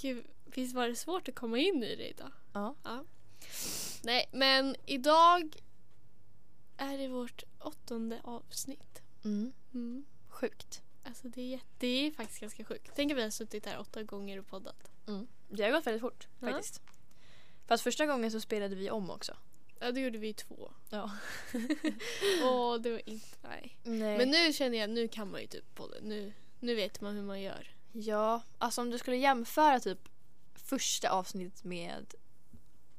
Gud, visst var det svårt att komma in i det idag? Ja. Nej, men idag är det vårt åttonde avsnitt. Mm. Mm. Sjukt. Alltså det är, jätte- det är faktiskt ganska sjukt. Tänk att vi har suttit här åtta gånger och poddat. Det har gått väldigt fort Ja. faktiskt. Fast första gången så spelade vi om också. Ja, det gjorde vi två. Ja. Åh, det var inte... Nej. Nej. Men nu känner jag, nu kan man ju typ podda. Nu, nu vet man hur man gör. Ja, alltså om du skulle jämföra typ första avsnittet med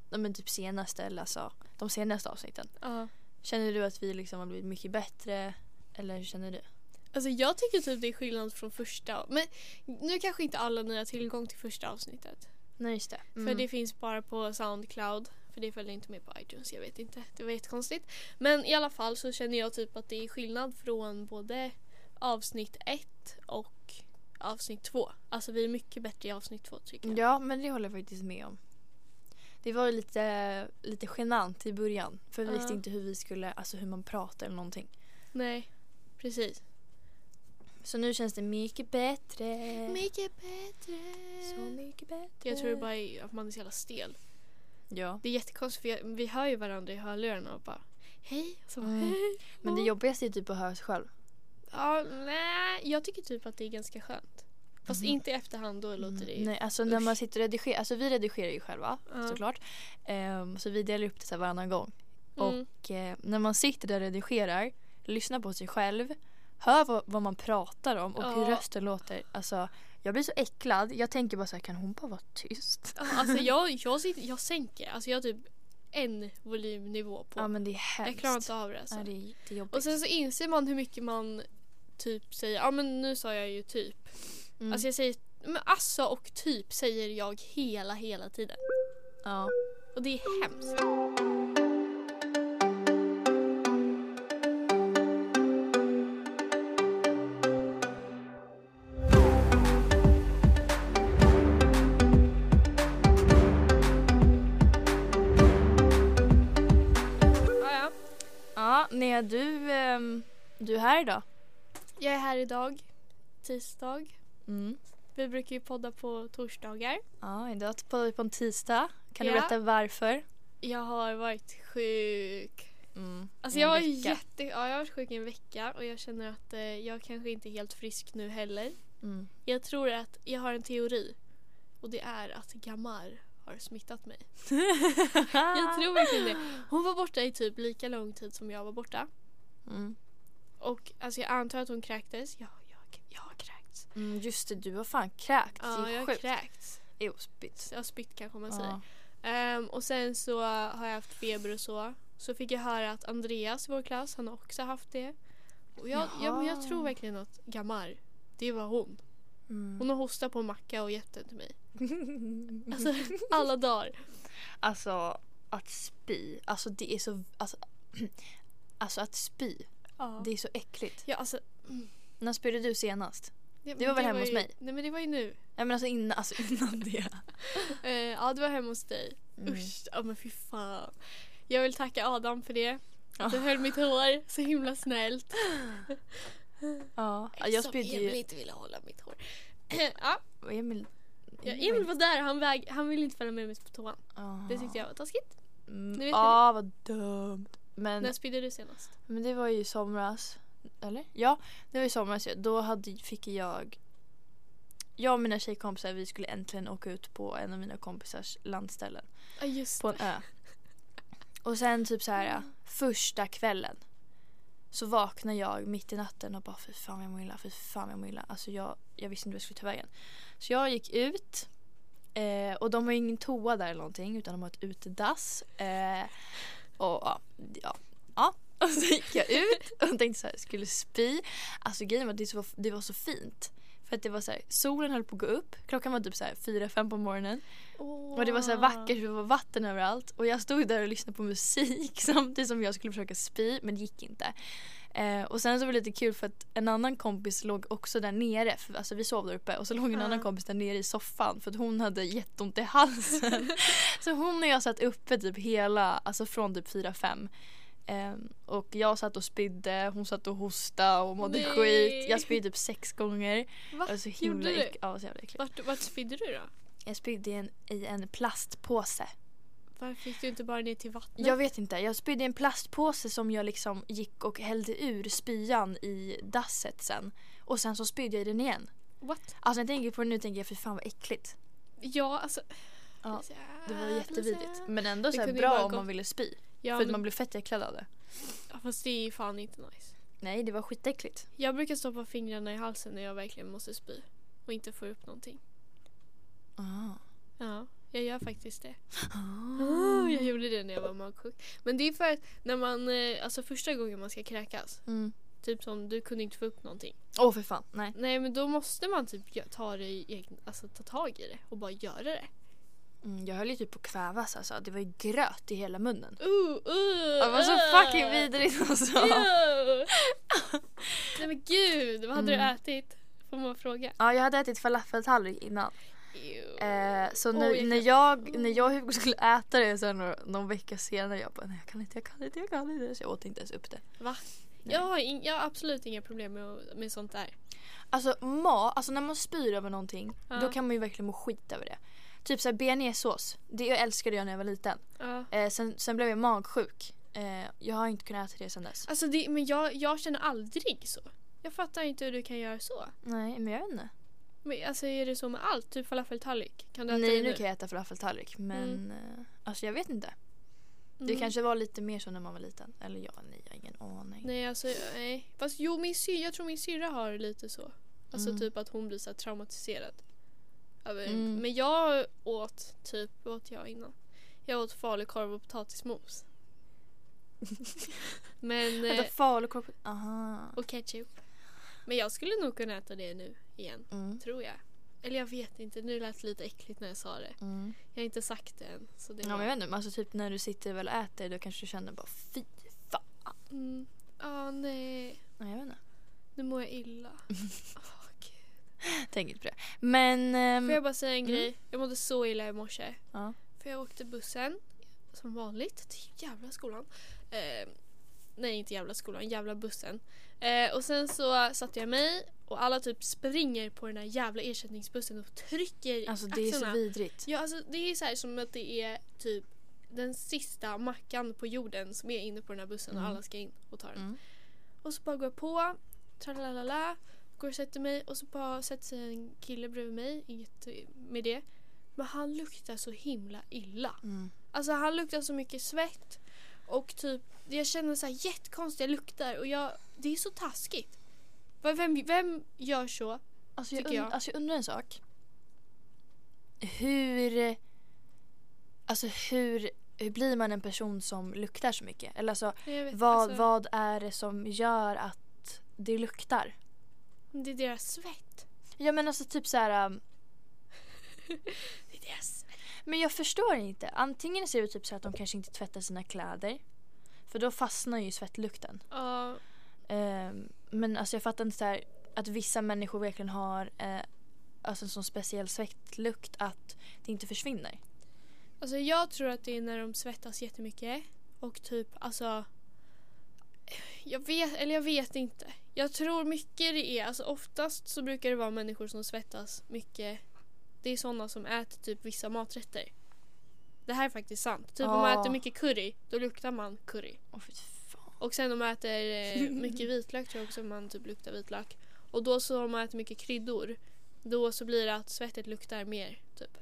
men typ senaste eller alltså de senaste avsnitten. Ja. Känner du att vi liksom har blivit mycket bättre? Eller hur känner du? Alltså jag tycker typ det är skillnad från första. Men nu kanske inte alla ni har tillgång till första avsnittet. Nej just det. För det finns bara på Soundcloud. För det följer inte med på iTunes, jag vet inte. Det var jättekonstigt. Men i alla fall så känner jag typ att det är skillnad från både avsnitt ett och avsnitt två. Alltså vi är mycket bättre i avsnitt två tycker jag. Ja men det håller jag faktiskt med om. Det var lite, lite genant i början. För vi Ja. visste inte hur vi skulle, alltså hur man pratar eller någonting. Nej, precis. Så nu känns det mycket bättre. Mycket bättre. Så mycket bättre. Jag tror det bara är att man är så jävla stel. Ja. Det är jättekonstigt för jag, vi hör ju varandra i hörlurarna och bara hej. Och så Mm. hej. Men det jobbigaste är typ att höra sig själv. Ja, nej, jag tycker typ att det är ganska skönt. Fast Mhm. inte i efterhand, då låter det ju... Nej, alltså när man sitter och redigerar, alltså vi redigerar ju själva Ja. såklart. Ehm, så vi delar upp det så här varannan gång. Mm. Och eh, när man sitter där och redigerar, lyssnar på sig själv, hör vad, vad man pratar om och hur Ja. rösten låter. Alltså jag blir så äcklad. Jag tänker bara så här, kan hon bara vara tyst? Alltså jag, jag, sitter, jag sänker, alltså jag har typ en volymnivå på. Ja men det är hemskt. jag klarar inte av det alltså. Nej, det, är, det är jobbigt. Och sen så inser man hur mycket man typ säger, ja men nu sa jag ju typ. mm. Alltså jag säger, men alltså och typ säger jag hela hela tiden. ja. Och det är hemskt. Ja, ja. ja, Nea du, ehm, du är här idag. Jag är här idag, tisdag. Mm. Vi brukar ju podda på torsdagar. Ja, idag poddar vi på en tisdag. Kan du Ja. berätta varför? Jag har varit sjuk. Mm. Alltså jag var jätte... Ja, jag har varit sjuk i en vecka och jag känner att eh, jag kanske inte är helt frisk nu heller. Mm. Jag tror att jag har en teori och det är att Gamar har smittat mig. Jag tror verkligen det. Hon var borta i typ lika lång tid som jag var borta. Mm. Och alltså jag antar att hon kräktes. Ja, jag, jag har kräkts. Mm, just det, du har fan kräkt. Ja, jag har kräkts. Jo, spytt. Jag har spytt kanske man säger. Ja. Ehm, och sen så har jag haft feber och så. Så fick jag höra att Andreas i vår klass, han har också haft det. Och jag, jag, men jag tror verkligen att Gamar, det var hon. Mm. Hon har hostat på en macka och gett den till mig. Alltså alla dagar. Alltså att spy, alltså det är så, alltså, alltså att spy, Ja. det är så äckligt. Ja, alltså, När spydde du senast? det, Det var väl hemma hos ju, mig? Nej men det var ju nu. Nej men alltså innan, alltså innan det. Eh, ja det var hemma hos dig. Mm. Usch, ja men fy fan. Jag vill tacka Adam för det. Ja. Du höll mitt hår så himla snällt. Ja, jag spydde Emil ju. inte ville hålla mitt hår. ja, Emil. ja, Emil var där, han, väg, han ville inte följa med mig på toan. Aha. Det tyckte jag var taskigt. Mm, Nu vet ni Ja, vad dumt. Men, När spydde du senast? men det var ju i somras. Eller? Ja, det var i somras. Då hade, fick jag jag och mina tjejkompisar vi skulle äntligen åka ut på en av mina kompisars landställen. Ja just på en ö. Och sen typ så här första kvällen så vaknar jag mitt i natten och bara fy fan jag mår illa, fy fan jag mår illa. Alltså jag, jag visste inte vart jag skulle ta vägen. Så jag gick ut eh, och de har ju ingen toa där eller någonting utan de har ett utedass. Eh, och ja, ja, ja. Och så gick jag ut och tänkte så här, skulle spy. Alltså grejen var att det, så, det var så fint. För att det var så här, solen höll på att gå upp. Klockan var typ så här 4-5 på morgonen. Och det var så vackert, det var vatten överallt. Och jag stod där och lyssnade på musik samtidigt som jag skulle försöka spy, men det gick inte. Eh, och sen så var det lite kul för att en annan kompis låg också där nere. För, alltså vi sov där uppe och så låg en Ja. annan kompis där nere i soffan för att hon hade jätteont i halsen. så hon och jag satt uppe typ hela, alltså från typ 4-5. Ehm, och jag satt och spydde, hon satt och hostade och mådde Nej. skit. Jag spydde typ sex gånger. Va? Det var så himla Gjorde du? ja, så jävla äckligt. Vart, vart spydde du då? Jag spydde i en, i en plastpåse. Varför fick du inte bara ner till vattnet? Jag vet inte. Jag spydde i en plastpåse som jag liksom gick och hällde ur spyan i dasset sen. Och sen så spydde jag i den igen. What? Alltså när jag tänker på det nu tänker jag för fan vad äckligt. Ja, alltså. Ja, Det var jättevidrigt. Men ändå så bra om man ville spy. Ja, för att men, man blir fett äcklad av det. ja, fast det är ju fan inte nice. Nej det var skitäckligt. Jag brukar stoppa fingrarna i halsen när jag verkligen måste spy. Och inte får upp någonting. Ah. Ja, jag gör faktiskt det. Oh, jag gjorde det när jag var magsjuk. Men det är för att när man, eh, alltså första gången man ska kräkas. Mm. Typ som du kunde inte få upp någonting. Åh för fan, nej. Nej men då måste man typ ta, det i alltså, ta tag i det och bara göra det. Mm, jag höll ju typ på att kvävas alltså. Det var ju gröt i hela munnen. Uh, uh, Det var så uh. fucking vidrigt alltså. Nej men gud, vad hade Mm. du ätit? Får man fråga? Ja jag hade ätit falafeltallrik innan. Eh, så nu, jag när, jag, när jag och Hugo skulle äta det sen någon, någon vecka senare jag bara nej jag kan inte, jag kan inte, jag kan inte. Så jag åt inte ens upp det. Va? Nej. Jag har, in, jag har absolut inga problem med, med sånt där. Alltså ma, alltså när man spyr över någonting Ja. då kan man ju verkligen må skit över det. Typ såhär bearnaisesås. Det jag älskade jag när jag var liten. Ja. Eh, sen, sen blev jag magsjuk. Eh, jag har inte kunnat äta det sen dess. Alltså det, men jag, jag känner aldrig så. Jag fattar inte hur du kan göra så. Nej men jag vet inte. Men alltså är det så med allt? Typ falafeltallrik? Kan du äta Nej det nu nu? kan jag äta falafeltallrik men eh, alltså jag vet inte. Det Mm. kanske var lite mer så när man var liten. Eller ja, nej jag har ingen aning. Nej alltså nej. Fast jo min syr, jag tror min syrra har lite så. Alltså Mm. typ att hon blir så traumatiserad. Mm. Men jag åt typ, vad åt jag innan? Jag åt falukorv och potatismos. Men, eh, Vänta falukorv, aha. och ketchup. Men jag skulle nog kunna äta det nu igen, Mm. tror jag. Eller jag vet inte, nu lät det lite äckligt när jag sa det. Mm. Jag har inte sagt det än. Så det Ja var... men jag vet inte, alltså typ när du sitter väl och äter då kanske du känner bara fy fan. mm. ah, nej, Nej jag vet inte. nu mår jag illa. Gud. Tänk inte på det. Men... ehm, Får jag bara säga en Mm. grej? Jag mådde så illa i morse. ja. För jag åkte bussen, som vanligt, till jävla skolan. Eh, nej, inte jävla skolan, jävla bussen. Eh, och sen så satte jag mig och alla typ springer på den här jävla ersättningsbussen och trycker Alltså det är så axlarna. vidrigt. Ja, alltså det är så här som att det är typ den sista mackan på jorden som är inne på den här bussen och Mm. alla ska in och ta den. Mm. Och så bara går jag på, tralalala, går och sätter mig och så bara sätter sig en kille bredvid mig, inget med det. Men han luktar så himla illa. Mm. Alltså han luktar så mycket svett och typ jag känner så här jättekonstiga lukter och jag, det är så taskigt. Vem, vem gör så? Alltså, jag jag. und- alltså jag undrar en sak. Hur... Alltså hur, hur blir man en person som luktar så mycket? Eller alltså vet, vad, alltså, vad är det som gör att det luktar? Det är deras svett. Ja men alltså typ så här. um, Det är deras. Men jag förstår inte. Antingen ser det typ så att de kanske inte tvättar sina kläder. För då fastnar ju svettlukten. Ja, Ehm, men alltså jag fattar inte så här att vissa människor verkligen har eh, alltså en sån speciell svettlukt att det inte försvinner. Alltså jag tror att det är när de svettas jättemycket och typ alltså jag vet, eller jag vet inte. Jag tror mycket det är, alltså oftast så brukar det vara människor som svettas mycket. Det är sådana som äter typ vissa maträtter. Det här är faktiskt sant. Typ om man Ah. äter mycket curry, då luktar man curry. Åh fy fan. Och sen om man äter eh, mycket vitlök tror jag också man typ luktar vitlök. Och då så om man äter mycket kryddor, då så blir det att svettet luktar mer typ.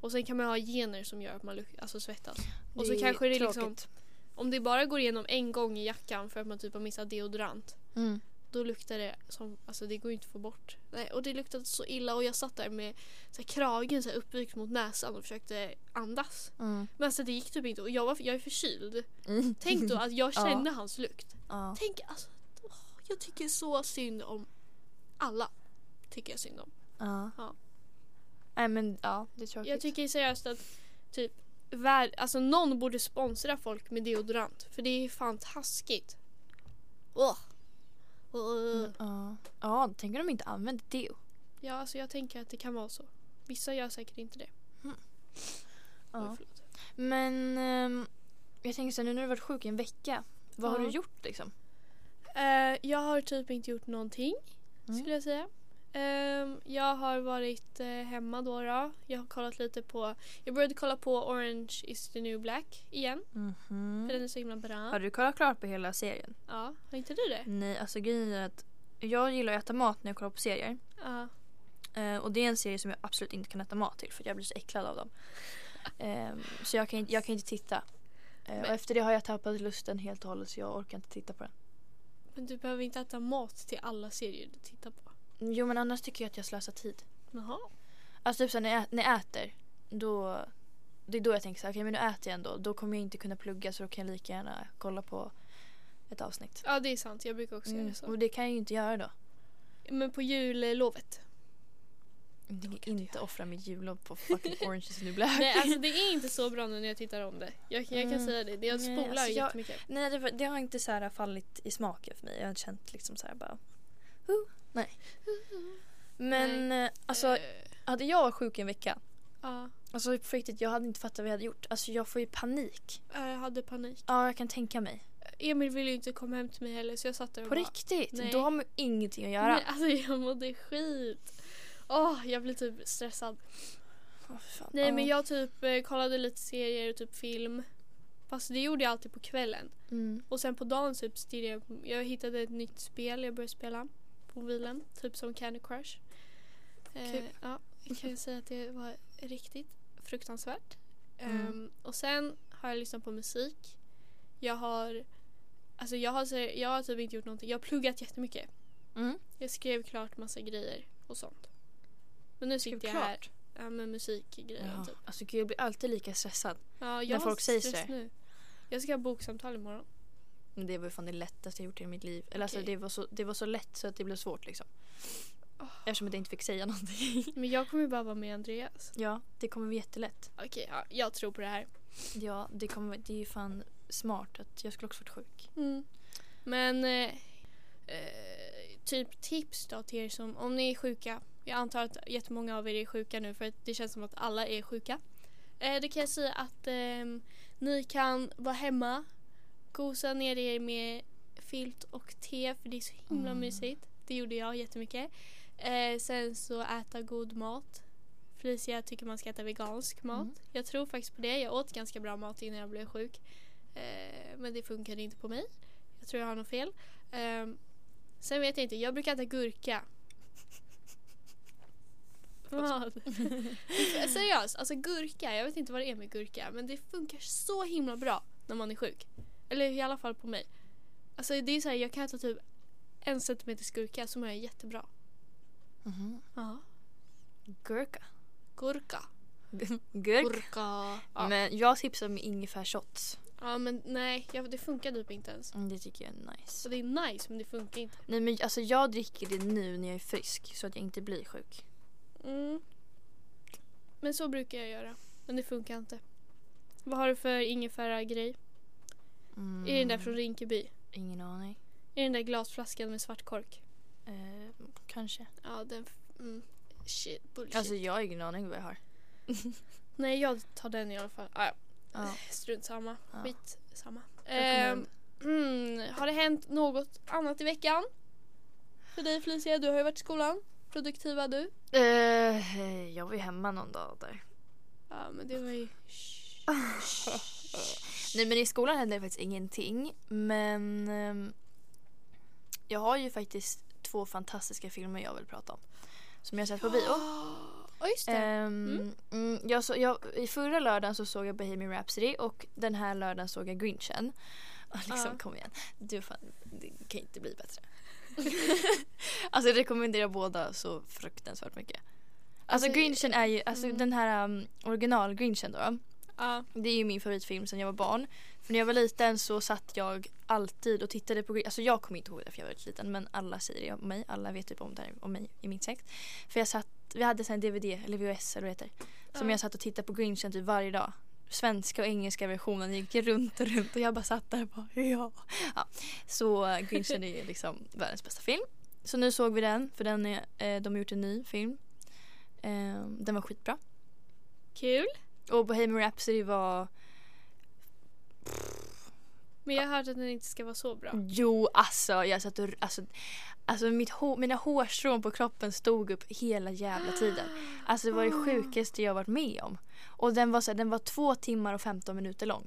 Och sen kan man ha gener som gör att man luk- alltså svettas. Och så är kanske det liksom, tråkigt. om det bara går igenom en gång i jackan för att man typ har missat deodorant. Mm. Då luktar det som, alltså det går inte att få bort. Nej, och det luktade så illa och jag satt där med så här, kragen så här, uppvikt mot näsan och försökte andas. Mm. Men alltså det gick typ inte och jag, var, jag är förkyld. Mm. Tänk då att jag Ja. kände hans lukt. Ja. Tänk alltså, åh, jag tycker så synd om alla. Tycker jag synd om. Ja. Ja. Nej men ja, det är tråkigt. Jag tycker seriöst att typ vär, alltså någon borde sponsra folk med deodorant. För det är fan taskigt. Åh. Mm, ja. ja, tänk om de inte använder deo. Ja, alltså jag tänker att det kan vara så. Vissa gör säkert inte det. Oj, Ja. Men ehm, jag tänker så här, nu när du varit sjuk i en vecka. Vad har Ja. du gjort liksom? Eh, jag har typ inte gjort någonting Mm. skulle jag säga. Ehm, jag har varit eh, hemma då, då. Jag har kollat lite på... Jag började kolla på Orange is the new black igen. Mhm. För den är så himla bra. Har du kollat klart på hela serien? Ja, har inte du det? Nej, alltså grejen är att jag gillar att äta mat när jag kollar på serier. Ja. Eh, och det är en serie som jag absolut inte kan äta mat till för jag blir så äcklad av dem. Ehm, så jag kan, inte- jag kan inte titta. Eh, och efter det har jag tappat lusten helt och hållet så jag orkar inte titta på den. Men du behöver inte äta mat till alla serier du tittar på. Jo men annars tycker jag att jag slösar tid. Jaha. Alltså typ så här, när, jag, när jag äter då det är då jag tänker så här, okej men nu äter jag ändå. Då kommer jag inte kunna plugga så då kan jag lika gärna kolla på ett avsnitt. Ja, det är sant. Jag brukar också Mm. göra så. Och det kan jag ju inte göra då. Men på jullovet. Jag tänker kan inte offra mitt jullov på fucking Orange is new black. Nej, alltså det är inte så bra nu när jag tittar om det. Jag, jag kan Mm. säga det. Jag Nej, spolar alltså jag- jättemycket. Nej det, det har inte så här fallit i smaken för mig. Jag har känt liksom så här bara... Huh, nej. Men eh, alltså Eh, hade jag varit sjuk en vecka. Ja, Alltså på riktigt jag hade inte fattat vad jag hade gjort. Alltså jag får ju panik. jag hade panik. Ja jag kan tänka mig. Emil ville ju inte komma hem till mig heller så jag satt där och På bara, riktigt? nej. Då har man ingenting att göra. Nej, alltså jag mådde skit. Åh, jag blev typ stressad. Fan. Nej Ja. men jag typ eh, kollade lite serier och typ film. Fast det gjorde jag alltid på kvällen. Mm. Och sen på dagen typ stirrade jag Jag hittade ett nytt spel jag började spela på mobilen. Typ som Candy Crush. Eh, ja, jag kan säga att det var riktigt fruktansvärt. Mm. Ehm, och sen har jag lyssnat på musik. Jag har Alltså jag har, så- jag har typ inte gjort någonting. Jag har pluggat jättemycket. Mm. Jag skrev klart massa grejer och sånt. Men nu sitter jag här ja, med musikgrejer Jaha. typ. Alltså gud jag blir alltid lika stressad. Ja, jag har folk säger sådär. nu. Jag ska ha boksamtal imorgon. Men det var ju fan det lättaste jag gjort i mitt liv. Eller alltså Okej. det var, så, det var så lätt så att det blev svårt liksom. Åh. Eftersom att jag inte fick säga någonting. Men jag kommer ju bara vara med Andreas. ja, det kommer bli jättelätt. Okej, ja, jag tror på det här. Ja, det, kommer, det är ju fan smart att jag skulle också varit sjuk. Mm. Men eh, eh, typ tips då till er som, om ni är sjuka. Jag antar att jättemånga av er är sjuka nu för det känns som att alla är sjuka. Eh, det kan jag säga att ehm, ni kan vara hemma, gosa ner er med filt och te för det är så himla Mm. mysigt. Det gjorde jag jättemycket. Eh, sen så äta god mat. Felicia tycker man ska äta vegansk mat. Mm. Jag tror faktiskt på det. Jag åt ganska bra mat innan jag blev sjuk. Eh, men det funkade inte på mig. Jag tror jag har något fel. Ehm, sen vet jag inte. Jag brukar äta gurka. Vad? Seriöst, alltså gurka. Jag vet inte vad det är med gurka. Men det funkar så himla bra när man är sjuk. Eller i alla fall på mig. Alltså det är så här, jag kan äta typ en centimeter gurka så mår jag jättebra. Mhm. Ja. Gurka. Gurka. Gurka. Gurka. Ja. Men jag tipsar om ingefärsshots. ja men nej, jag, det funkar typ inte ens. Mm, Det tycker jag är nice. Så det är nice men det funkar inte. Nej men alltså jag dricker det nu när jag är frisk så att jag inte blir sjuk. Mm. Men så brukar jag göra. Men det funkar inte. Vad har du för ingefära-grej? Mm, Är det den där från Rinkeby? Ingen aning. Är det den där glasflaskan med svart kork? Eh, kanske. Ja, den... Mm. Shit, bullshit. Alltså jag har ingen aning vad jag har. Nej, jag tar den i alla fall. Ah, ja. Ja. Strunt samma. Ja. Skit samma. Ehm, mm, har det hänt något annat i veckan? För dig Felicia, du har ju varit i skolan. Produktiva du. Eh, jag var ju hemma någon dag där. Ja, men det var ju... Nej men i skolan hände det faktiskt ingenting. Men ehm, jag har ju faktiskt två fantastiska filmer jag vill prata om. Som jag har sett på bio. Ja, just det. Ehm, mm, jag så, jag, I förra lördagen så såg jag Bohemian Rhapsody och den här lördagen såg jag Grinchen. Och liksom, Ja. kom igen. Du, fan, det kan inte bli bättre. alltså jag rekommenderar båda så fruktansvärt mycket. Alltså, Alltså, Grinchen är ju, alltså mm. den här um, original Grinchen då. Ja. Det är ju min favoritfilm sedan jag var barn. För när jag var liten så satt jag alltid och tittade på. Alltså jag kommer inte ihåg det för jag var liten men alla säger det om mig. Alla vet typ om det här om mig i min sekt. För jag satt, vi hade sen DVD eller VHS eller vad det heter. Som Ja. jag satt och tittade på Grinchen typ varje dag. Svenska och engelska versionen gick runt och runt och jag bara satt där och bara ja. ja. Så eh, Grinchen är liksom världens bästa film. Så nu såg vi den för den är, eh, de har gjort en ny film. Eh, den var skitbra. Kul. Och Bohemian Rhapsody var Men jag har hört att den inte ska vara så bra. Jo, alltså jag satt och, alltså, alltså mitt hår, mina hårstrån på kroppen stod upp hela jävla tiden. Alltså det var det Ah. sjukaste jag varit med om. Och den var, så här, den var två timmar och 15 minuter lång.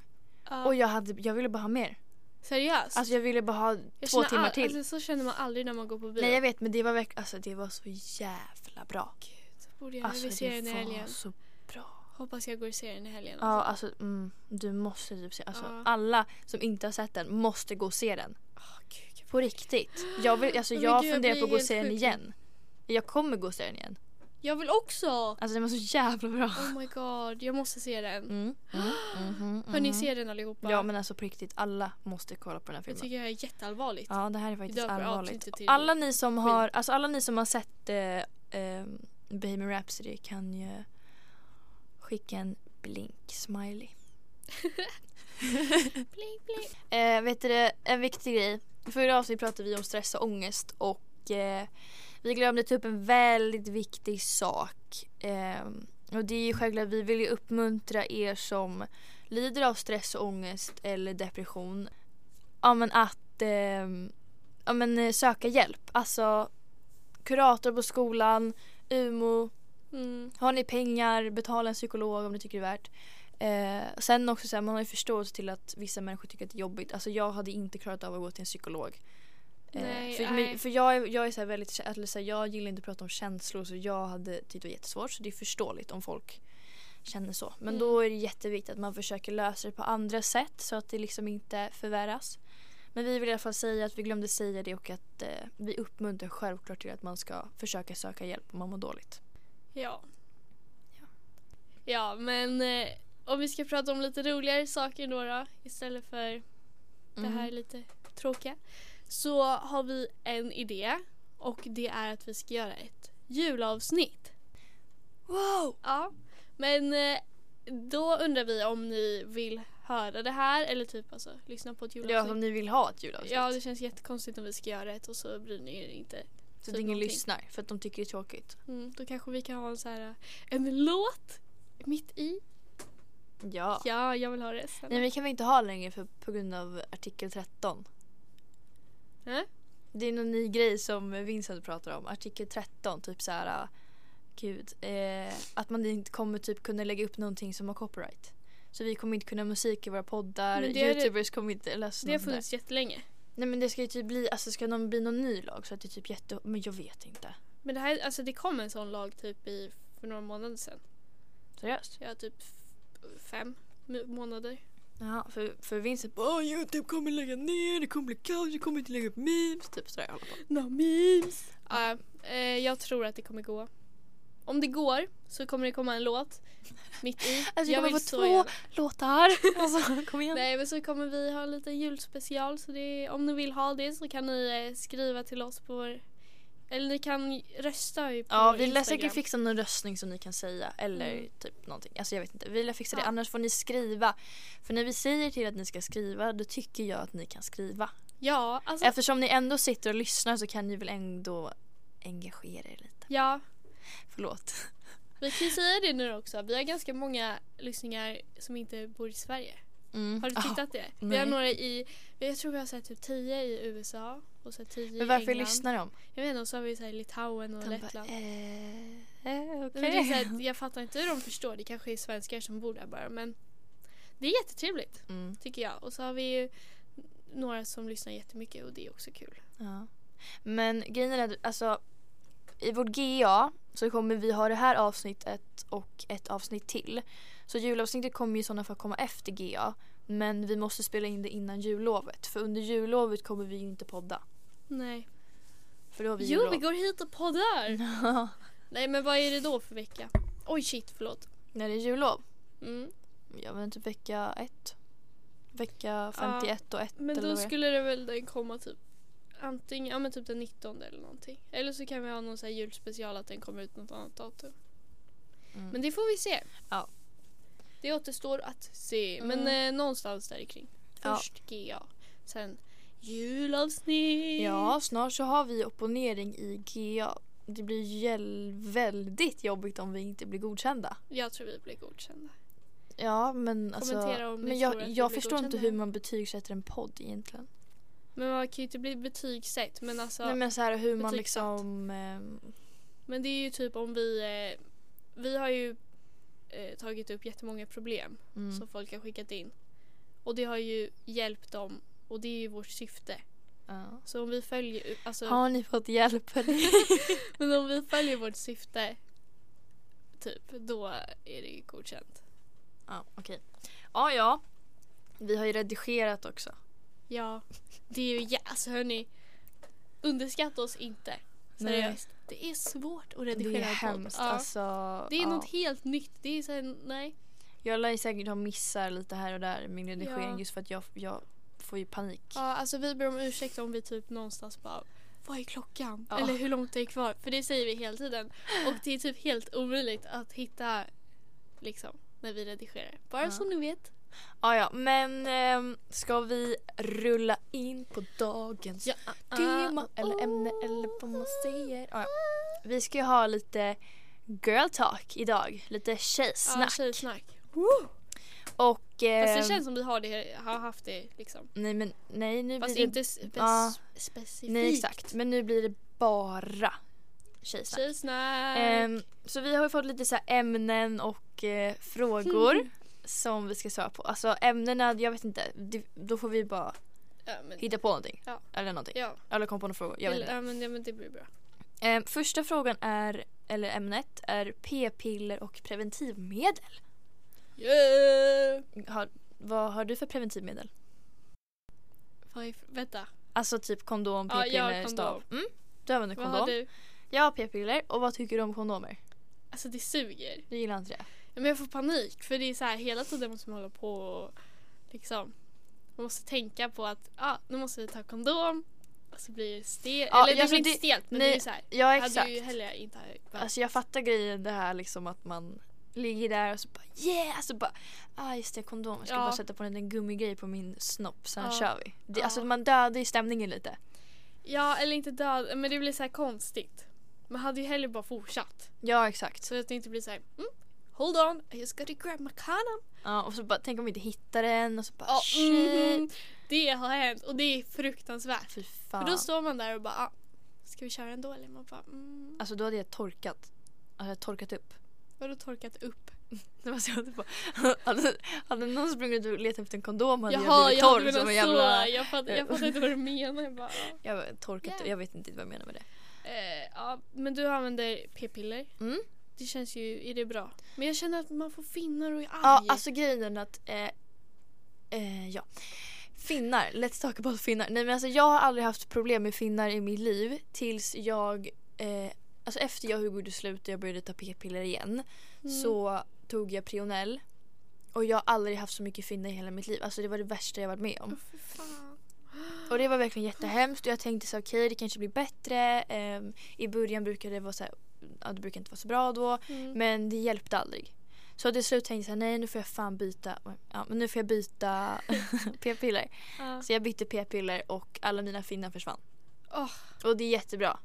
Ja. Och jag, hade, jag ville bara ha mer. Seriöst? Alltså jag ville bara ha Jag två timmar all- till. Alltså, så känner man aldrig när man går på bio. Nej jag vet men det var verkligen, alltså det var så jävla bra. Gud, borde jag Alltså det var helgen. så. Hoppas jag går och ser den i helgen. Ja Alltså. alltså mm, du måste typ se, alltså Ja. alla som inte har sett den måste gå och se den. Åh, gud. På riktigt. Jag, vill, alltså, Men jag gud, jag funderar blir på att gå och se den igen. Jag kommer gå och se den igen. Jag vill också! Alltså den var så jävla bra. Oh my god, jag måste se den. Mm, mm, mhm, Hörni, mhm. se den allihopa. Ja men alltså på riktigt, alla måste kolla på den här jag filmen. tycker det här är jätteallvarligt. Ja det här är faktiskt allvarligt. Alla ni som har, alltså alla ni som har sett eh, eh, Bohemian Rhapsody kan ju skicka en blink-smiley. Bling, bling. Eh, vet du en viktig grej. Förra avsnittet pratade vi om stress och ångest och eh, vi glömde ta upp en väldigt viktig sak. Eh, och det är ju självklart, vi vill ju uppmuntra er som lider av stress och ångest eller depression. Ja men att eh, ja, men, eh, söka hjälp. Alltså kurator på skolan, UMO, Mm. har ni pengar, betala en psykolog om ni tycker det är värt. Eh, sen också så här, man har ju förståelse till att vissa människor tycker att det är jobbigt. Alltså jag hade inte klarat av att gå till en psykolog. Eh, Nej, för, nej. för jag, är- jag är så här väldigt, eller så här, jag gillar inte att prata om känslor så jag hade tyckt det var jättesvårt så det är förståeligt om folk känner så. Men Mm. då är det jätteviktigt att man försöker lösa det på andra sätt så att det liksom inte förvärras. Men vi vill i alla fall säga att vi glömde säga det och att eh, vi uppmuntrar självklart till att man ska försöka söka hjälp om man mår dåligt. Ja. Ja. Ja, men eh, om vi ska prata om lite roligare saker då, då istället för det Mm. här lite tråkiga. Så har vi en idé och det är att vi ska göra ett julavsnitt. Wow! Ja, men eh, då undrar vi om ni vill höra det här eller typ alltså lyssna på ett Ja, julavsnitt. om ni vill ha ett julavsnitt. Ja, det känns jättekonstigt om vi ska göra ett och så bryr ni er inte. Så typ att ingen någonting. lyssnar för att de tycker det är tråkigt. Mm, då kanske vi kan ha en så här en låt mitt i. Ja. Ja, jag vill ha det sen. Nej men det kan vi inte ha längre för, på grund av artikel 13. Äh? Det är någon ny grej som Vincent pratar om. Artikel 13, typ så här. Gud. Eh, att man inte kommer typ kunna lägga upp någonting som har copyright. Så vi kommer inte kunna musik i våra poddar. Men det det- Youtubers kommer inte lösa Det har något där. funnits jättelänge. Nej men det ska ju typ bli, alltså ska någon bli någon ny lag så att det är typ jätte, men jag vet inte. Men det här, alltså det kom en sån lag typ i, för några månader sedan. Seriöst? Ja, typ fem må- månader. Ja, för, för Vincent bara "Åh, Youtube kommer lägga ner, det kommer bli kaos, jag kommer inte lägga upp memes. Typ sådär håller på. No memes! Ja, eh, jag tror att det kommer gå. Om det går så kommer det komma en låt mitt i. Alltså, jag kommer få två gärna. låtar. Alltså kom igen. Nej men så kommer vi ha en liten julspecial så det, om ni vill ha det så kan ni eh, skriva till oss på vår eller ni kan rösta på Ja, vi lär säkert fixa någon röstning som ni kan säga eller Mm. typ någonting. Alltså jag vet inte. Vi lär fixa det. Ja. Annars får ni skriva. För när vi säger till att ni ska skriva då tycker jag att ni kan skriva. Ja, alltså, Eftersom ni ändå sitter och lyssnar så kan ni väl ändå engagera er lite. ja. Förlåt. Vi kan ju säga det nu också. Vi har ganska många lyssningar som inte bor i Sverige. Mm. Har du tittat det? Vi nej. har några i, jag tror vi har sett typ 10 i USA och så 10 i Men varför England. lyssnar de? Jag vet inte, och så har vi så här Litauen och De bara, Lettland. eh, eh, Men okej. det är så här, jag fattar inte hur de förstår. Det kanske är svenskar som bor där bara. Men det är jättetrevligt Mm, tycker jag. Och så har vi ju några som lyssnar jättemycket och det är också kul. ja. Men grejen är att alltså, i vårt GA så kommer vi ha det här avsnittet och ett avsnitt till. Så julavsnittet kommer ju i sådana fall komma efter GA. Men vi måste spela in det innan jullovet. För under jullovet kommer vi ju inte podda. Nej. För då har vi Jo, jullov. vi går hit och poddar! Nej, men vad är det då för vecka? Oj, shit, förlåt. När det är jullov? Mm. Jag vet inte, vecka ett. Vecka 51 och 1 Men eller då vad det är. skulle det väl den komma typ antingen, ja men typ den 19 eller någonting. Eller så kan vi ha någon så här julspecial att den kommer ut något annat datum. Mm. Men det får vi se. Ja. Det återstår att se. Men Mm. eh, någonstans där kring. Ja. Först GA. Sen julavsnitt. Ja, snart så har vi opponering i GA. Det blir väldigt jobbigt om vi inte blir godkända. Jag tror vi blir godkända. Ja men alltså. Kommentera om ni men jag, jag förstår inte godkända. hur man betygsätter en podd egentligen. Men man kan ju inte bli betygsatt. Men alltså. Nej men så här hur man liksom. ehm, Men det är ju typ om vi, eh, vi har ju eh, tagit upp jättemånga problem mm. som folk har skickat in. Och det har ju hjälpt dem och det är ju vårt syfte. ja. Så om vi följer, alltså, Har ni fått hjälp? men om vi följer vårt syfte typ, då är det godkänt. ja okej. Ja ja. Vi har ju redigerat också. Ja, det är ju, ja, alltså hörni, underskatta oss inte. Nej. Seriöst. Det är svårt att redigera Det är hemskt. Ja. Alltså, det är ja. något helt nytt. Det är så här, nej. Jag lär säkert ha missar lite här och där i min redigering Ja. just för att jag, jag får ju panik. Ja, alltså vi ber om ursäkt om vi typ någonstans bara vad är klockan? Ja. Eller hur långt är det kvar? För det säger vi hela tiden. Och det är typ helt omöjligt att hitta liksom när vi redigerar. Bara Ja. så ni vet. Ja, ja, men ehm, ska vi rulla in på dagens Ja, tema ah, eller ämne eller vad man säger? Ja, ja. Vi ska ju ha lite girl talk idag, lite Ja, tjejsnack. tjejsnack. och... Fast ehm, det känns som vi har, det, har haft det liksom. Nej men nej nu Fast blir det... inte spe- ja. specifikt. Nej exakt, men nu blir det bara tjejsnack. Tjejsnack. Ehm, så vi har ju fått lite så ämnen och eh, frågor som vi ska svara på. Alltså ämnena, jag vet inte, då får vi bara ja, men, hitta på någonting. Ja. Eller någonting. ja. Eller komma på några frågor. Jag vet inte. ja, men, ja, men det blir bra. Ehm, första frågan är, eller ämnet, är p-piller och preventivmedel. Yeah! Har, vad har du för preventivmedel? Vad är, vänta. Alltså typ kondom, Ja, p-piller, kondom. stav. Mm, du använder Vad kondom. har du? Jag har p-piller och vad tycker du om kondomer? Alltså det suger. Du gillar inte det? Men jag får panik för det är så här hela tiden måste man hålla på och liksom man måste tänka på att ah, nu måste vi ta kondom och så blir det stelt. Ja, Eller det alltså blir inte stelt men nej, det är så här. Ja exakt. hade ju hellre inte behövt. Alltså jag fattar grejen det här liksom att man ligger där och så bara yeah! Alltså bara ah just det kondom. Jag ska Ja. bara sätta på en liten gummigrej på min snopp sen Ja. kör vi. Det, Ja. Alltså man dödar ju stämningen lite. Ja eller inte död men det blir så här konstigt. Man hade ju hellre bara fortsatt. Ja exakt. Så att det inte blir så här. Mm, hold on, I just gotta grab my condom. Ja, och så bara tänk om vi inte hittar den och så bara Ja, shit. mhm. Det har hänt och det är fruktansvärt. Fy För fan. då står man där och bara ah, ska vi köra ändå eller man bara mm. Alltså då hade jag torkat. Alltså jag hade torkat upp. Vadå torkat upp? Det var så jag bara, hade, hade någon sprungit och letat efter en kondom hade Jaha, jag blivit jag torr hade som en jävla... så. Jag fattar, jag inte vad du menar. Jag bara, ah. Jag var torkat, Yeah. jag vet inte vad jag menar med det. eh, ja, men du använder p-piller. Mm. Det känns ju, är det bra? Men jag känner att man får finnar och är arg. Ja, alltså grejen är att, eh, eh, ja. Finnar, let's talk about finnar. Nej men alltså jag har aldrig haft problem med finnar i mitt liv tills jag, eh, alltså efter jag och Hugo gjorde slut och jag började ta p-piller igen Mm. så tog jag Prionell. Och jag har aldrig haft så mycket finnar i hela mitt liv. Alltså det var det värsta jag varit med om. Fan. Och det var verkligen jättehemskt och jag tänkte så okej det kanske blir bättre. Ehm, I början brukade det vara så här, ja det brukar inte vara så bra då. Mm. Men det hjälpte aldrig. Så till slut tänkte jag nej nu får jag fan byta. Ja men nu får jag byta p-piller. Ja. Så jag bytte p-piller och alla mina finnar försvann. Åh, Och det är jättebra.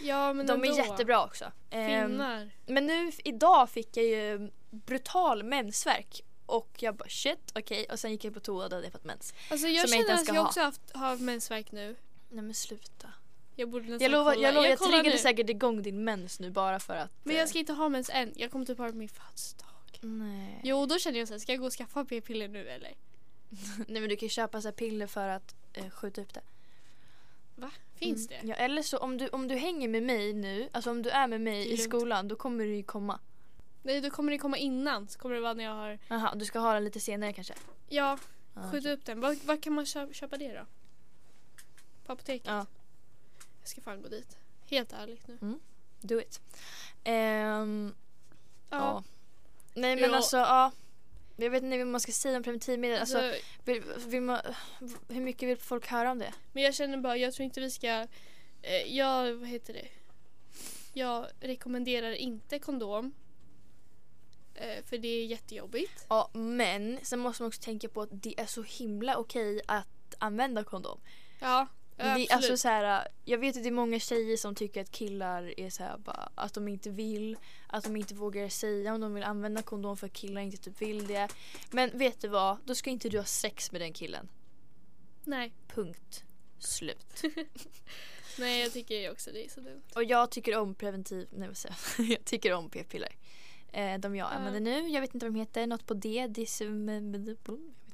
ja men De är ändå. jättebra också. Ehm, Finnar. men nu idag fick jag ju brutal mensvärk. Och jag bara shit okej och sen gick jag på toa och då hade jag fått mens. Alltså jag som känner att jag ha. också haft, har mensvärk nu. Nej men sluta. Jag borde nästan Jag lovar, kolla. jag, lovar, jag, kollar triggade nu. säkert igång din mens nu bara för att... Men eh, jag ska inte ha mens än. Jag kommer typ ha det på min födelsedag. Nej. Jo då känner jag så här, ska jag gå och skaffa p-piller nu eller? Nej men du kan ju köpa så piller för att eh, skjuta upp det. Va? Finns Mm. det? Ja, eller så om du, om du hänger med mig nu, alltså om du är med mig i skolan då kommer du ju komma. Nej då kommer det komma innan. Så kommer det vara när jag har Jaha, du ska ha den lite senare kanske? Ja, skjuta okej. upp den. Var, var kan man köpa, köpa det då? På apoteket? Ja. Jag ska fan gå dit. Helt ärligt nu. Do it. Ehm, ja. Ja. Nej men Ja. alltså ja. Jag vet inte vad man ska säga om preventivmedel. Alltså, Alltså, vill, vill man, hur mycket vill folk höra om det? men jag känner bara, jag tror inte vi ska... Eh, jag, vad heter det? Jag rekommenderar inte kondom. Eh, för det är jättejobbigt. Ja men sen måste man också tänka på att det är så himla okej att använda kondom. Ja, det, alltså så här, jag vet att det är många tjejer som tycker att killar är så här, bara, att de inte vill, att de inte vågar säga om de vill använda kondom för att killar inte typ vill det. Men vet du vad? Då ska inte du ha sex med den killen. Nej. Punkt. Slut. Nej jag tycker också det är så dumt. Och jag tycker om preventiv, nej vad säger jag? jag tycker om p-piller. Eh, de jag Ja. använder nu, jag vet inte vad de heter, något på D, disum, jag vet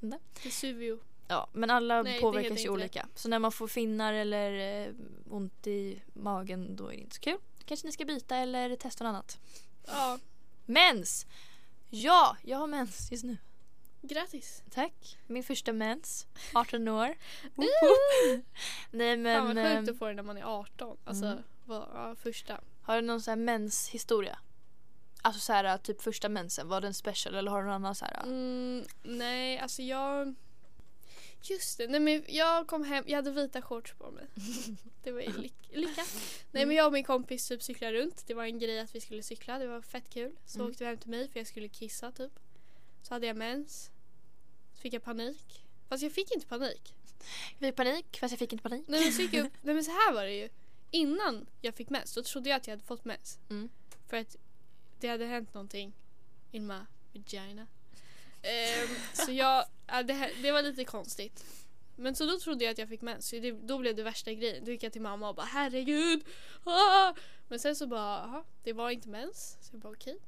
inte. Vesuvio. Ja, men alla Nej, påverkas ju olika. Så när man får finnar eller eh, ont i magen då är det inte så kul. Kanske ni ska byta eller testa något annat. Ja. Mens! Ja, jag har mens just nu. Grattis. Tack. Min första mens. 18 år. Nej Fan men vad eh, sjukt att få det när man är 18. Alltså Mm. vad, ja, första. har du någon sån här menshistoria? Alltså så här typ första mensen, var den special eller har du någon annan så här? Mm, nej alltså jag... Just det, nej men jag kom hem, jag hade vita shorts på mig. Det var ju lyck- lyckat. Nej men jag och min kompis typ cyklade runt. Det var en grej att vi skulle cykla, det var fett kul. Så Mm. åkte vi hem till mig för jag skulle kissa typ. Så hade jag mens. Så fick jag panik. Fast jag fick inte panik. Jag fick panik fast jag fick inte panik. Nej men, så jag nej men så här var det ju. Innan jag fick mens då trodde jag att jag hade fått mens. Mm. För att det hade hänt någonting in my vagina. Ehm, så jag, ja, det, här- det var lite konstigt. Men så då trodde jag att jag fick mens. Så det, då blev det värsta grejen. Då gick jag till mamma och bara herregud. Ah! Men sen så bara, aha, det var inte mens. Så jag bara okej.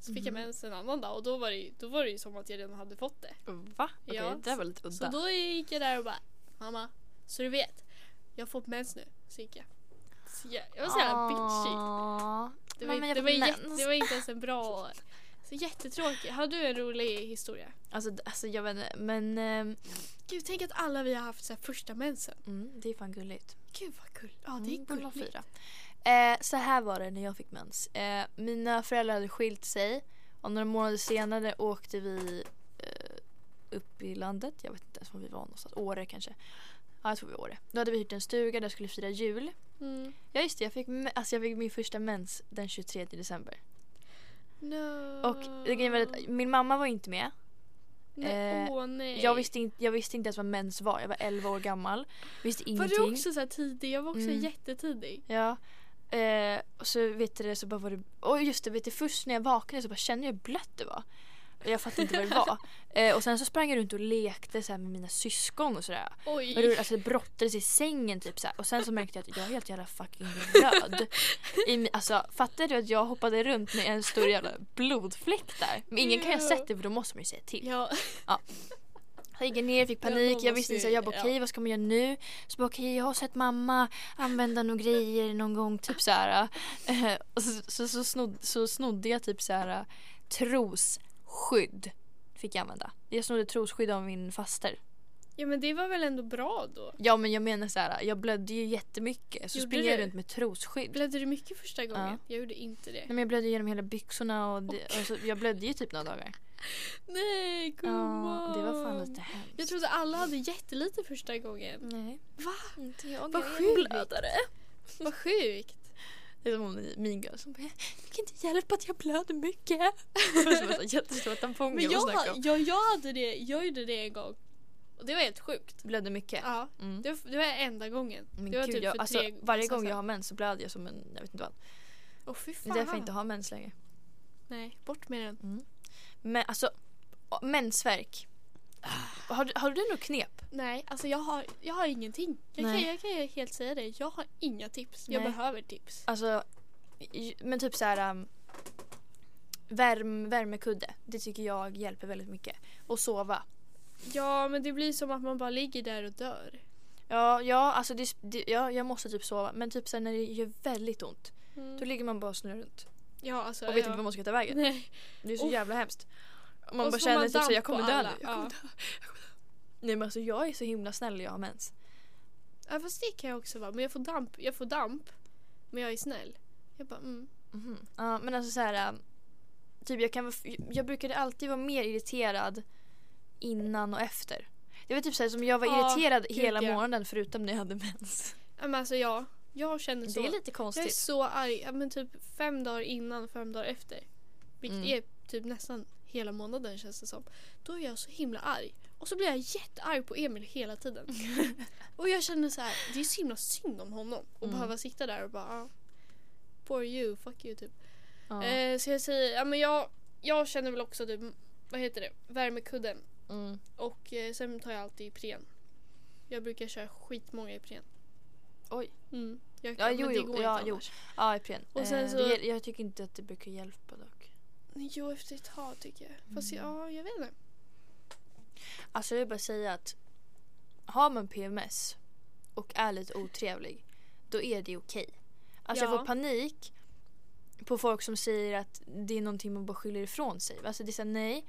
Så fick jag Mhm. mens en annan dag och då var, det, då var det ju som att jag redan hade fått det. Va? Okej, Ja, det där var lite Så udda. då gick jag där och bara mamma, så du vet. Jag har fått mens nu. Så gick jag. Så jag, jag var så jävla bitchig. Det var, Mamma, jag det, var det var inte ens en bra... Jättetråkigt. Har du en rolig historia? Alltså, alltså jag vet inte men ehm, Gud, tänk att alla vi har haft så här första mensen. mm, det är fan gulligt. Gud vad kul. Ja, det är Mm, gulligt. fyra. Eh, så här var det när jag fick mens. Eh, mina föräldrar hade skilt sig och några månader senare åkte vi eh, upp i landet. Jag vet inte ens var vi var någonstans. Åre kanske. Ja, jag tror vi var Åre. Då hade vi hyrt en stuga där jag skulle fira jul. Mm. Ja just det, jag fick, me- alltså, jag fick min första mens den 23 december. No. Och var min mamma var inte med. Nej, eh, åh nej. Jag visste, inte, jag visste inte ens vad mens var. Jag var 11 år gammal. Visste Var ingenting. du också så här tidig? Jag var också Mm. jättetidig. Ja. Eh, och så vet du det så bara var det... Och just det, vet du, först när jag vaknade så bara kände jag hur blött det var. Jag fattade inte vad det var. Eh, och sen så sprang jag runt och lekte så med mina syskon och sådär. Oj. Och alltså, brottades i sängen typ så. Och sen så märkte jag att jag är helt jävla fucking röd. I, alltså fattar du att jag hoppade runt med en stor jävla blodfläck där? Men ingen kan ju ha sett det för då måste man ju säga till. Ja. Jag gick ner, fick Ja, panik, jag visste inte, så jag bara ja. okej vad ska man göra nu? Så bara okej jag har sett mamma använda några grejer någon gång typ så här. Eh, och så, så, så, snod, så snodde jag typ så här trosskydd. Fick jag använda. Jag snodde trosskydd av min faster. ja men det var väl ändå bra då? Ja men jag menar så här, jag blödde ju jättemycket så Gjorde springer jag runt med trosskydd. Blödde du mycket första gången? Ja. Jag gjorde inte det. Nej, men jag blödde genom hela byxorna och, det, och så, jag blödde ju typ några dagar. Nej Ja, gumman. det var fan lite hemskt. Jag trodde alla hade jättelite första gången. Nej, Va? inte jag. Vad sjukt. Vad sjukt. Det är som hon i Mean Girls som bara “Det kan inte hjälpa att jag blöder mycket”. Det jättestora tamponger Men jag, jag, jag hade det, jag gjorde det en gång. Och det var helt sjukt. Blödde mycket. Ja, Mm. det var, det var enda gången. Men det var gud, typ jag, för alltså, tre varje gång jag har mens så blöder jag som en, jag vet inte vad. Åh fy Det fan. är därför jag inte har mens längre. Nej, bort med den. Men alltså, mensvärk. Har, du- har du något knep? Nej, alltså jag har, jag har ingenting. Jag kan, jag kan helt säga det. Jag har inga tips. Jag Nej. behöver tips. Alltså, men typ så här. Um, värm, värmekudde. Det tycker jag hjälper väldigt mycket. Och sova. Ja, men det blir som att man bara ligger där och dör. Ja, ja, alltså det, det, ja, jag måste typ sova. Men typ så här, när det gör väldigt ont. Mm. Då ligger man bara och snurrar runt. Ja, alltså. Och vet ja. inte vad man ska ta vägen. Nej. Det är så Uff. jävla hemskt. Och man Och bara känner man typ så jag kommer dö nu. Jag kommer Ja. dö. Jag kommer dö. Nej men alltså jag är så himla snäll när jag har mens. Ja, fast det kan jag också vara. Men jag får damp. Jag får damp. Men jag är snäll. Jag bara mm. Mhm. Ja men alltså så här. ähm, Typ jag kan jag brukade alltid vara mer irriterad innan och efter. Det var typ så här som jag var Ja, irriterad gud, hela ja. månaden förutom när jag hade mens. Ja, Men alltså ja. Jag känner så. Det är lite jag är konstigt. så arg. Ja, men typ fem dagar innan, fem dagar efter. Vilket Mm. är typ nästan hela månaden känns det som. Då är jag så himla arg. Och så blir jag jättearg på Emil hela tiden. och jag känner så här, det är så himla synd om honom. Och Mm. behöva sitta där och bara ah, Poor you, fuck you typ. Ja. Eh, så jag säger, ja men jag, jag känner väl också typ, vad heter det, värmekudden. Mm. Och eh, sen tar jag alltid Ipren. Jag brukar köra skitmånga Ipren. Oj. Mm. Jag, Ja, jo, jo, ja, jo. Ja, Ipren. Och sen Eh, så- det, jag tycker inte att det brukar hjälpa dock. Jo, efter ett tag tycker jag. Fast Mm. ja, jag vet inte. Alltså jag vill bara säga att har man PMS och är lite otrevlig, då är det okej. Alltså jag Ja. får panik på folk som säger att det är någonting man bara skyller ifrån sig. Alltså det är såhär, nej,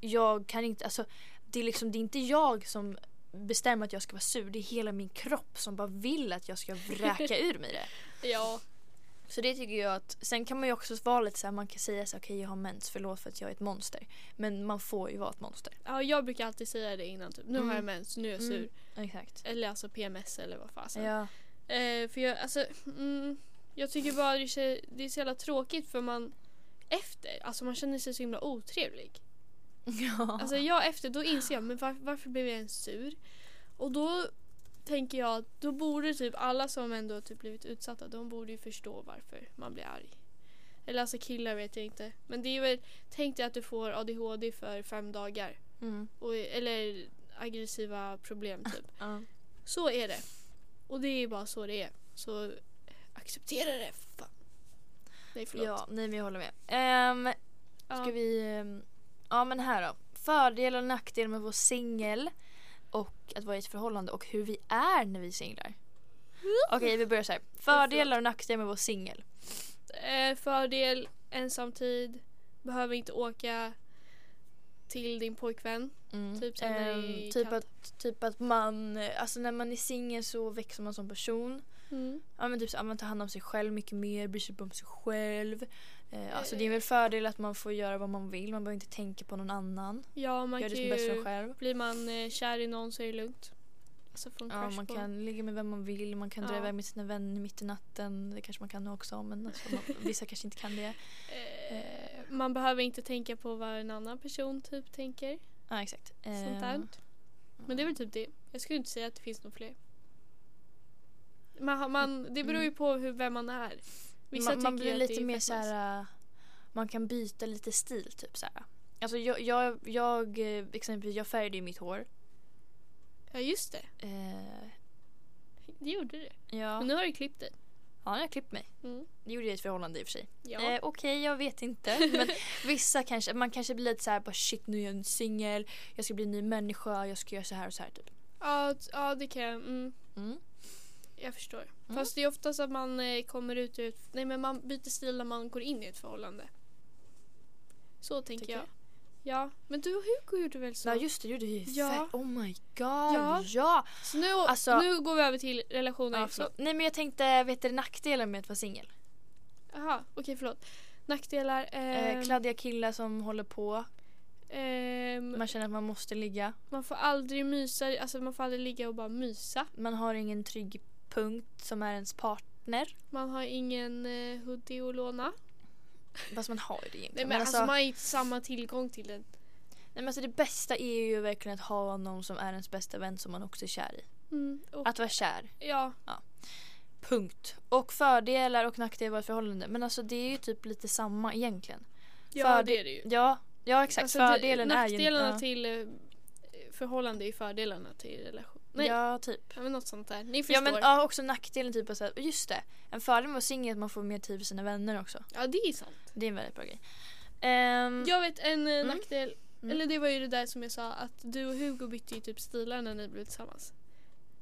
jag kan inte, alltså det är liksom, det är inte jag som bestämmer att jag ska vara sur, det är hela min kropp som bara vill att jag ska vräka ur mig det. Ja. Så det tycker jag att, sen kan man ju också vara lite såhär, man kan säga så okej jag har mens, förlåt för att jag är ett monster. Men man får ju vara ett monster. ja, jag brukar alltid säga det innan typ. Nu har jag Mm. mens, nu är jag Mm. sur. Exakt. Eller alltså PMS eller vad fasen. Ja. Eh, för jag, alltså, mm, jag tycker bara det är, det är så jävla tråkigt för man efter, alltså man känner sig så himla otrevlig. ja. Alltså jag efter, då inser jag, men var, varför blev jag ens sur? Och då tänker jag att då borde typ alla som ändå typ blivit utsatta, de borde ju förstå varför man blir arg. Eller alltså killar vet jag inte. Men det är väl, tänk dig att du får ADHD för fem dagar. Mm. Och, eller aggressiva problem typ. Ja. Så är det. Och det är bara så det är. Så acceptera det. Fan. Nej förlåt. Ja, nej men jag håller med. Ja. ska vi... ehm, ja men här då. Fördelar och nackdelar med att vara singel och att vara i ett förhållande och hur vi är när vi är singlar. Okej vi börjar så här. Fördelar och nackdelar med att vara singel. Eh, fördel, ensamtid, behöver inte åka till din pojkvän. Mm. Typ är typ, att, typ att man, eh, alltså när man är singel så växer man som person. Mm. Ja men typ så, man tar hand om sig själv mycket mer, bryr sig om sig själv. Eh, alltså det är väl fördel att man får göra vad man vill, man behöver inte tänka på någon annan. Ja, man Gör det som bäst för en själv. blir man eh, kär i någon så är det lugnt. Alltså Ja, man på. kan ligga med vem man vill, man kan dra Ja. iväg med sina vänner mitt i natten. Det kanske man kan nu också men alltså, man, vissa kanske inte kan det. Eh, man behöver inte tänka på vad en annan person typ tänker. Ja exakt. Sånt där. Ehm, Men det är väl typ det. Jag skulle inte säga att det finns några fler. Man, man, det beror ju på hur, vem man är. Vissa man, man blir lite mer fett så här. äh, man kan byta lite stil typ så här. Alltså jag, jag, jag eh, exempelvis jag färgade ju mitt hår. Ja just det, Eh, det gjorde det. ja, Men nu har du klippt det. ja, jag har klippt mig. Mm. Det gjorde jag i ett förhållande i och för sig. Ja. Eh, Okej, jag vet inte. Men vissa kanske, man kanske blir lite så här, bara shit nu är jag en singel, jag ska bli en ny människa, jag ska göra så här och så här typ. Ja, ja det kan jag. Mm, Mm. Jag förstår. Mm. Fast det är oftast att man eh, kommer ut ur Nej men man byter stil när man går in i ett förhållande. Så tänker Tycker jag. Ja, men du och Hugo gjorde väl så? Ja just det, gjorde vi Ja. Oh my god, Ja. ja! Så nu, Alltså- nu går vi över till relationer. ja så. Nej men jag tänkte, vet du nackdelen med att vara singel? aha, okej förlåt. Nackdelar. Eh, ehm, kladdiga killar som håller på, ehm, man känner att man måste ligga. man får aldrig mysa, alltså man får aldrig ligga och bara mysa. Man har ingen trygg punkt som är ens partner. Man har ingen eh, hoodie att låna. Fast man har ju det egentligen. Nej men men alltså, alltså, man har inte samma tillgång till den. nej, men alltså det bästa är ju verkligen att ha någon som är ens bästa vän som man också är kär i. Mm, och, Att vara kär. ja, Punkt. Och fördelar och nackdelar ett förhållande. Men alltså det är ju typ lite samma egentligen. ja Förde- det är det ju. Ja, ja exakt. Alltså, Fördelen det, är ju... nackdelarna ja. till eh, förhållande är fördelarna till relation. Nej, Ja, typ. ja, men något sånt där. Ni förstår. Ja men ja, också nackdelen typ att säga, just det. En fördel med att singel är att man får mer tid för sina vänner också. Ja, det är sant. Det är en väldigt bra grej. Ehm, Jag vet en eh, Mm. nackdel, Mm. eller det var ju det där som jag sa att du och Hugo bytte ju typ stilar när ni blev tillsammans.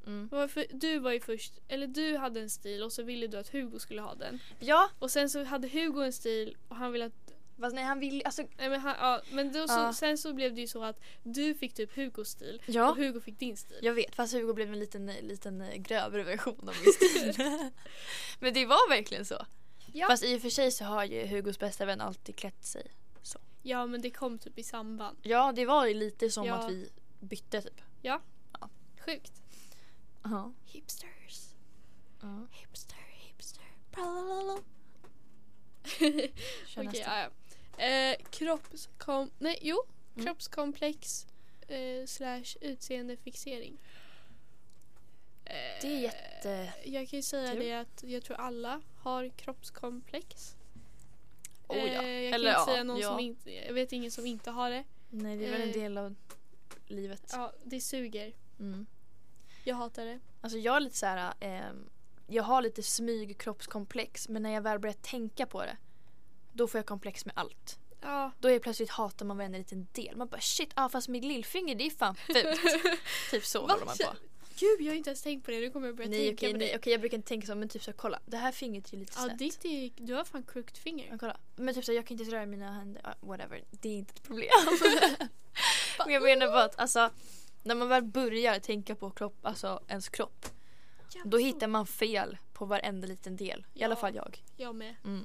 mm. Varför, du var ju först, eller du hade en stil och så ville du att Hugo skulle ha den. Ja, Och sen så hade Hugo en stil och han ville att fast nej han vill alltså Nej men, han, ja, men då, så, Ja. sen så blev det ju så att du fick typ Hugos stil Ja, och Hugo fick din stil. jag vet fast Hugo blev en liten, liten eh, grövre version av min stil. Men det var verkligen så. Ja. Fast i och för sig så har ju Hugos bästa vän alltid klätt sig. Ja men det kom typ i samband. Ja det var ju lite som Ja. att vi bytte typ. Sjukt. Ja. Hipsters. ja. Hipster, hipster. Okej, nästa. ja, ja. Eh, kroppskom... Nej, jo. Mm. Kroppskomplex eh, slash utseendefixering. Eh, Det är jätte... Jag kan ju säga det att jag tror alla har kroppskomplex. Oh, ja. Eh, jag kan Eller inte ja, säga någon ja. som inte... Jag vet ingen som inte har det. Nej, det är väl en Eh. del av livet. Ja, det suger. Mm. Jag hatar det. Alltså jag är lite så här, jag har lite smyg kroppskomplex men när jag väl börjar tänka på det då får jag komplex med allt. Ja. Då är plötsligt hatar man varenda liten del. Man bara shit, ah, fast mitt lillfinger det är fan fult. typ så håller man på. Gud, jag har inte ens tänkt på det. Nu kommer jag börja Nej tänka okej, på nej, det. okej jag brukar inte tänka så men typ så kolla det här fingret är lite Ja, snett. ditt är, du har fan crooked finger. Ja, kolla. Men typ så jag kan inte röra mina händer, ah, whatever. Det är inte ett problem. men jag menar bara att alltså när man väl börjar tänka på kropp, alltså ens kropp då hittar man fel på varenda liten del. I alla Ja. fall jag. Jag med. Mm.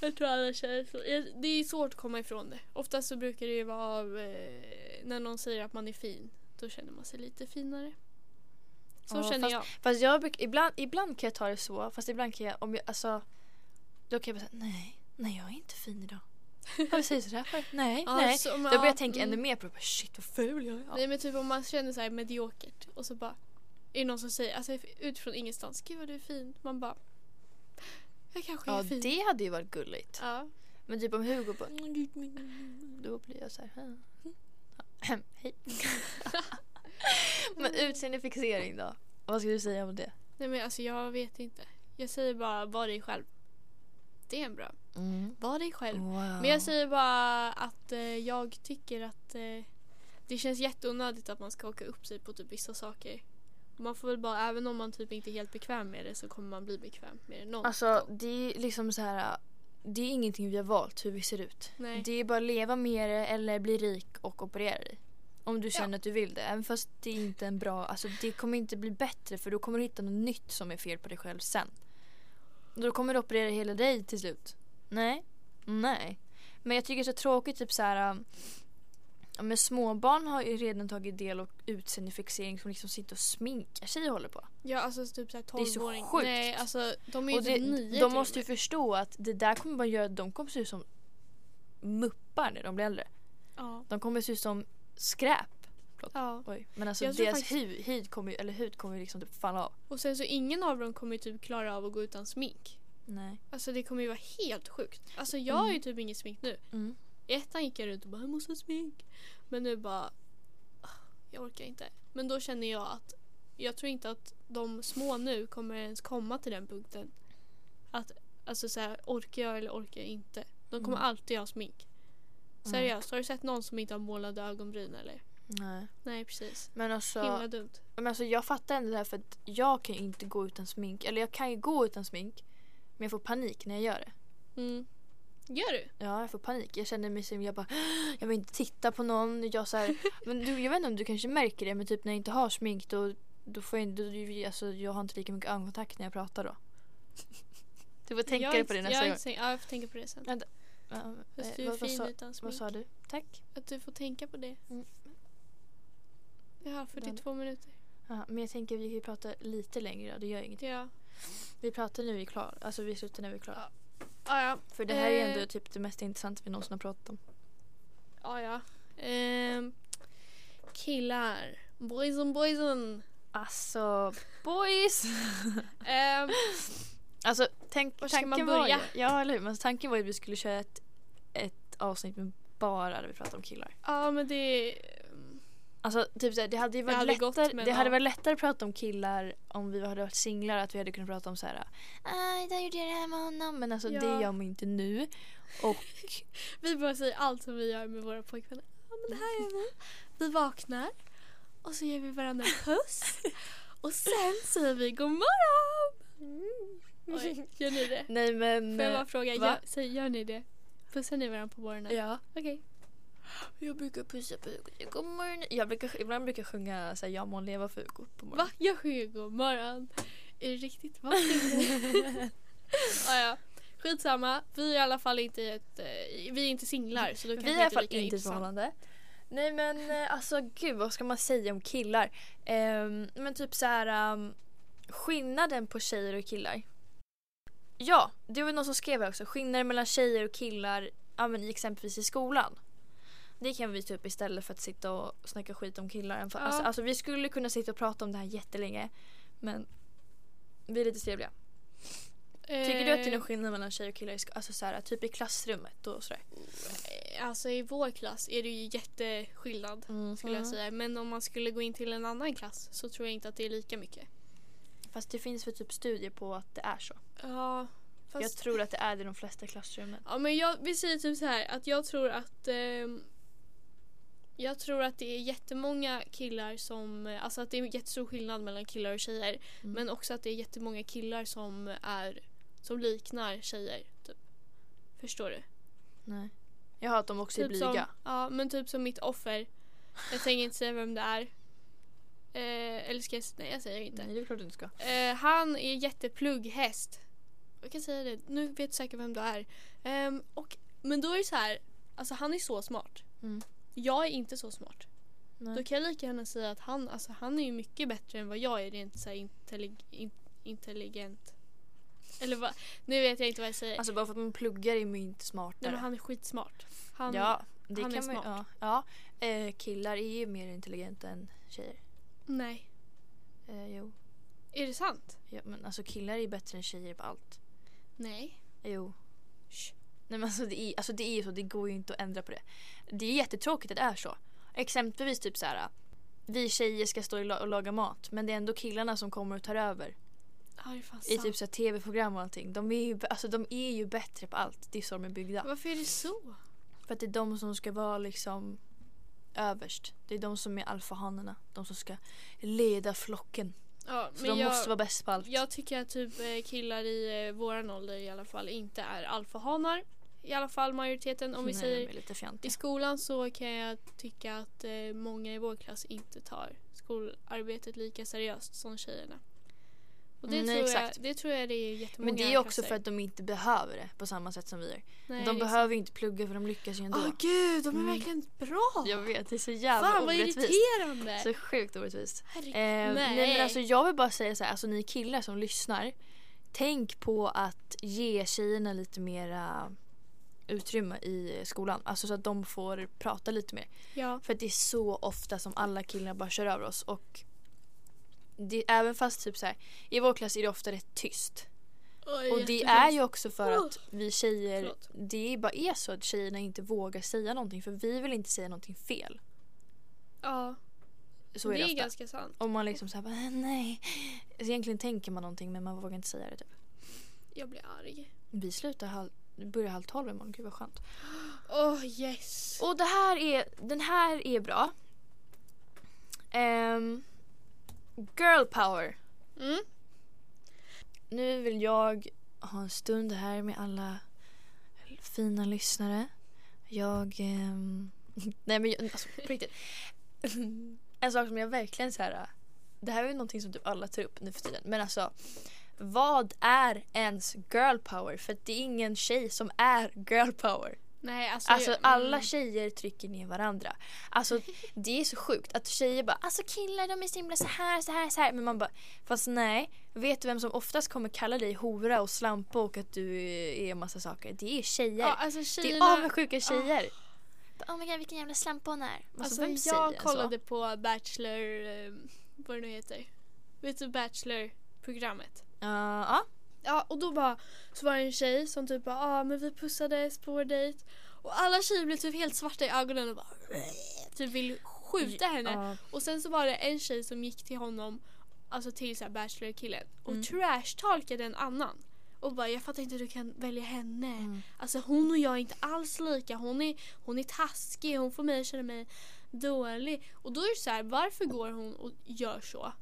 Jag tror alla känner så. Det är svårt att komma ifrån det. Oftast så brukar det ju vara eh, när någon säger att man är fin. Då känner man sig lite finare. Så Ja, känner fast- jag. Fast jag bruk, ibland, ibland kan jag ta det så, fast ibland kan jag, om jag, alltså Då kan jag bara säga nej, nej jag är inte fin idag. Vi säger sådär för? Nej, Ja, nej. så- Då men, börjar ja, jag tänka mm. ännu mer på det. Bara, Shit vad ful jag är. Nej men typ om man känner så här mediokert och så bara är det någon som säger, alltså utifrån ingenstans, gud vad du är fin. Man bara, jag kanske är Ja fin. det hade ju varit gulligt. Ja. Men typ om Hugo bara Då blir jag så här. "Ah." Hej. Men utseendefixering då? Vad ska du säga om det? Nej men alltså jag vet inte. Jag säger bara, var dig själv. Det är en bra. Mm. Var dig själv. Wow. Men jag säger bara att eh, jag tycker att eh, det känns jätteonödigt att man ska åka upp sig på typ vissa saker. Man får väl bara, även om man typ inte är helt bekväm med det så kommer man bli bekväm med det någon Alltså gång. det är liksom så här. Det är ingenting vi har valt hur vi ser ut. Nej. Det är bara att leva med det eller bli rik och operera dig. Om du Ja. känner att du vill det. Även fast det är inte en bra, alltså det kommer inte bli bättre för då kommer du hitta något nytt som är fel på dig själv sen. Då kommer du operera hela dig till slut. Nej. Nej. Men jag tycker det är så tråkigt typ så här. Ja, men småbarn har ju redan tagit del av utseendefixering som liksom sitter och sminkar sig och håller på. Ja alltså typ såhär är så 12-åring. sjukt. Nej alltså de är ju Och typ det, nio de måste ju med. förstå att det där kommer bara göra de kommer se ut som muppar när de blir äldre. Ja. De kommer se ut som skräp. ja. Oj. Men alltså Jag tror deras faktiskt- hud, hud kommer ju, eller hud kommer ju liksom typ falla av. Och sen så ingen av dem kommer ju typ klara av att gå utan smink. Nej. Alltså det kommer ju vara helt sjukt. Alltså jag har ju typ inget smink nu. Mm. Ettan gick jag runt och bara jag måste ha smink. Men nu bara ah, jag orkar inte. Men då känner jag att jag tror inte att de små nu kommer ens komma till den punkten. Att alltså så här, orkar jag eller orkar jag inte. De kommer Mm. alltid ha smink. Mm. Seriöst, har du sett någon som inte har målade ögonbryn eller? Nej. Nej precis. Men alltså, Himla dumt. men alltså jag fattar ändå det här för att jag kan ju inte gå utan smink. Eller jag kan ju gå utan smink. Men jag får panik när jag gör det. Mm. Gör du? Ja, jag får panik. Jag känner mig som jag bara Jag vill inte titta på någon. Jag, så här, men du, jag vet inte om du kanske märker det men typ när jag inte har smink då, då får jag inte, då, alltså, jag har inte lika mycket ögonkontakt när jag pratar då. Du får tänka dig på det nästa jag gång. inte Ja, jag får tänka på det sen. Ja, Ja, Fast eh, du är vad, vad, fin sa, utan vad smink. sa du? Tack. Att du får tänka på det. Mm. Jag har 42 minuter. Ja, men jag tänker vi kan prata lite längre då, det gör ingenting. Ja. Vi pratar när vi är klara. Alltså vi slutar när vi är klara. Ah, ja. För det här är Eh. ändå typ det mest intressanta vi någonsin har pratat om. Ah, ja. Ehm, killar. Boys on boys on. Alltså, boys! Ehm, Alltså tänk, Var ska tanken man var ju, börja? ja eller hur, men tanken var ju att vi skulle köra ett, ett avsnitt med bara där vi pratar om killar. ja men det... Alltså typ såhär, det hade ju varit hade lättare, det hade varit lättare att prata om killar om vi hade varit singlar att vi hade kunnat prata om såhär ah, idag gjorde jag det här med honom men alltså Ja. det gör man ju inte nu. Och Vi bara säger allt som vi gör med våra pojkvänner. Ja men det här gör vi. Vi vaknar och så ger vi varandra en puss. Och sen säger vi god morgon. Oj, gör ni det? nej men Får jag bara fråga, gör, säg, gör ni det? Pussar ni varandra på morgonen? Ja. Okej. Jag brukar pussa på Hugo. God morgon. Jag brukar, ibland brukar jag sjunga såhär, jag må leva för Hugo på morgonen. Va? Jag sjunger god morgon. Är det riktigt? Va? ah, ja. Skitsamma. Vi är i alla fall inte ett, eh, vi är inte singlar så då Vi kanske är i alla fall inte i ett förhållande. Nej men eh, alltså gud vad ska man säga om killar? Ehm, men typ så här um, skillnaden på tjejer och killar. Ja, det var någon som skrev här också. Skillnaden mellan tjejer och killar ja, men exempelvis i skolan. Det kan vi ta upp istället för att sitta och snacka skit om killar. Alltså, Ja. alltså, alltså vi skulle kunna sitta och prata om det här jättelänge. Men vi är lite trevliga. Tycker du att det är någon skillnad mellan tjejer och killar? Alltså så här, typ i klassrummet och sådär? Eh, Alltså i vår klass är det ju jätteskillnad skulle Mm. jag säga. Men om man skulle gå in till en annan klass så tror jag inte att det är lika mycket. Fast det finns väl typ studier på att det är så. Ja, fast... Jag tror att det är det i de flesta klassrummen. Ja men jag, vi säger typ så här att jag tror att ehm, jag tror att det är jättemånga killar som, eh, alltså att det är jättestor skillnad mellan killar och tjejer. Mm. Men också att det är jättemånga killar som är, som liknar tjejer. Typ. Förstår du? Nej. Jag har att de också är Typ som, blyga. ja men typ som mitt offer. Jag tänker inte säga vem det är. Eh, eller ska jag, nej jag säger inte. Nej det är klart du inte ska. Eh, han är jätteplugghäst. Jag kan säga det, nu vet jag säkert vem du är. Ehm, och, men då är det så här, alltså han är så smart. Mm. Jag är inte så smart. Nej. Då kan jag lika gärna säga att han, alltså, han är ju mycket bättre än vad jag är rent så intellig, in, intelligent. Eller vad, nu vet jag inte vad jag säger. Alltså bara för att man pluggar är man inte Nej smartare. men han är skitsmart. Han, ja, det han är kan man ju- smart. Ja, ja. Eh, killar är ju mer intelligenta än tjejer. Nej. Eh, jo. Är det sant? Ja, men alltså killar är bättre än tjejer på allt. Nej. Jo. Shh. Nej men alltså det, är, alltså det är ju så, det går ju inte att ändra på det. Det är jättetråkigt att det är så. Exempelvis typ så här. Vi tjejer ska stå och la- och laga mat men det är ändå killarna som kommer och tar över. Ja I typ så tv-program och allting. De är, ju, alltså, de är ju bättre på allt. Det är så de är byggda. Varför är det så? För att det är de som ska vara liksom överst. Det är de som är alfahanarna. De som ska leda flocken. Ja, Så de jag, måste vara bäst på allt. jag tycker att typ eh, killar i eh, våran ålder i alla fall inte är alfahanar. I alla fall majoriteten om vi Nej, säger I skolan så kan jag tycka att eh, många i vår klass inte tar skolarbetet lika seriöst som tjejerna. Och det, Mm, tror, jag, det tror jag det är jättemånga Men det är också klasser. för att de inte behöver det på samma sätt som vi gör. Nej, de behöver ju inte plugga för de lyckas ju ändå. Åh gud, de är Mm. verkligen bra! Jag vet, det är så jävla Fan vad orättvist. irriterande! Så sjukt orättvist. Herregud, Eh, nej. nej. men alltså jag vill bara säga så här, alltså ni killar som lyssnar. Tänk på att ge tjejerna lite mera utrymme i skolan. Alltså så att de får prata lite mer. ja. För det är så ofta som alla killar bara kör över oss. Och det, även fast typ så här, i vår klass är det ofta rätt tyst. Oj, Och det är ju också för att vi tjejer, Förlåt. det bara är så att tjejerna inte vågar säga någonting för vi vill inte säga någonting fel. Ja, Så är det det, är ofta. ganska sant. Om man liksom såhär bara, "Äh, nej. Så egentligen tänker man någonting men man vågar inte säga det typ. Jag blir arg. Vi slutar halv, börjar halv tolv imorgon, gud vad skönt. Åh yes! Och det här är, den här är bra. Ehm, girl power. Mm. Nu vill jag ha en stund här med alla fina lyssnare. Jag... ehm, nej men jag, alltså på riktigt. En sak som jag verkligen så här. Det här är ju någonting som typ alla tar upp nu för tiden. Men alltså. Vad är ens girl power? För det är ingen tjej som är girl power. Nej alltså, Alltså jag, alla mm. tjejer trycker ner varandra. Alltså det är så sjukt att tjejer bara alltså killar de är så himla så här så här så här men man bara fast nej vet du vem som oftast kommer kalla dig hora och slampa och att du är en massa saker? Det är tjejer. Ja, alltså det tjejerna, är avundsjuka tjejer. Oh my god vilken jävla slampa hon är. Alltså, Alltså, jag kollade på Bachelor, eh, vad det nu heter. Vet du Bachelor-programmet? Ja, ja. Ja och då bara så var det en tjej som typ bara ah, men vi pussades på vår dejt. Och alla tjejer blev typ helt svarta i ögonen och bara typ vill skjuta henne. Ja. Och sen så var det en tjej som gick till honom, alltså till så Bachelor-killen och Mm. trashtalkade en annan. Och bara jag fattar inte hur du kan välja henne. Mm. Alltså hon och jag är inte alls lika. Hon är, hon är taskig, hon får mig att känna mig dålig. Och då är det så här, varför går hon och gör så?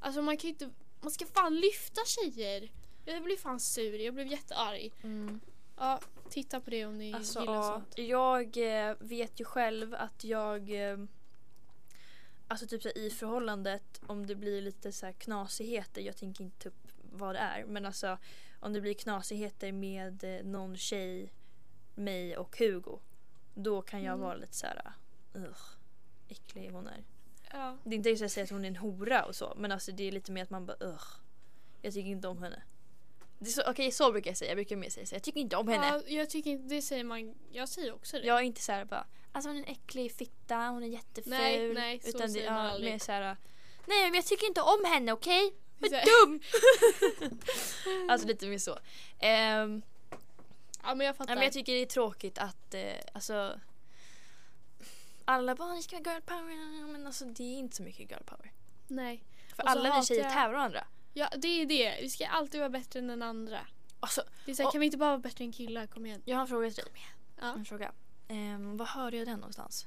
Alltså man kan ju inte, man ska fan lyfta tjejer. Jag blev fan sur, jag blev jättearg. Mm. Ja, titta på det om ni Alltså, gillar sånt. jag eh, vet ju själv att jag eh, Alltså typ så i förhållandet om det blir lite så här knasigheter, jag tänker inte ta upp vad det är men alltså om det blir knasigheter med eh, någon tjej, mig och Hugo då kan jag Mm. vara lite så här, ugh, äcklig hon är. Ja. Det är inte så att jag säger att hon är en hora och så men alltså det är lite mer att man bara ugh, jag tycker inte om henne. Det så, Okej så brukar jag säga, jag brukar mer säga så. Jag tycker inte om henne. Ja, jag tycker inte, det säger man, jag säger också det. Jag är inte såhär bara, alltså hon är en äcklig fitta, hon är jätteful. Nej, nej, så utan det, säger man ja, aldrig. mer såhär, nej men jag tycker inte om henne okej? Det är Vad dum! alltså lite mer så. Ehm, Ja men jag fattar. ja, men jag tycker det är tråkigt att, eh, alltså alla bara ni ska ha girl power, men alltså det är inte så mycket girl power. Nej. För Och alla vi tjejer jag- tävlar varandra. Ja det är det, vi ska alltid vara bättre än den andra. Alltså, Det är så här, Och- kan vi inte bara vara bättre än killar? Kom igen. jag har en fråga till dig. Ja. En fråga. Um, vad hörde jag den någonstans?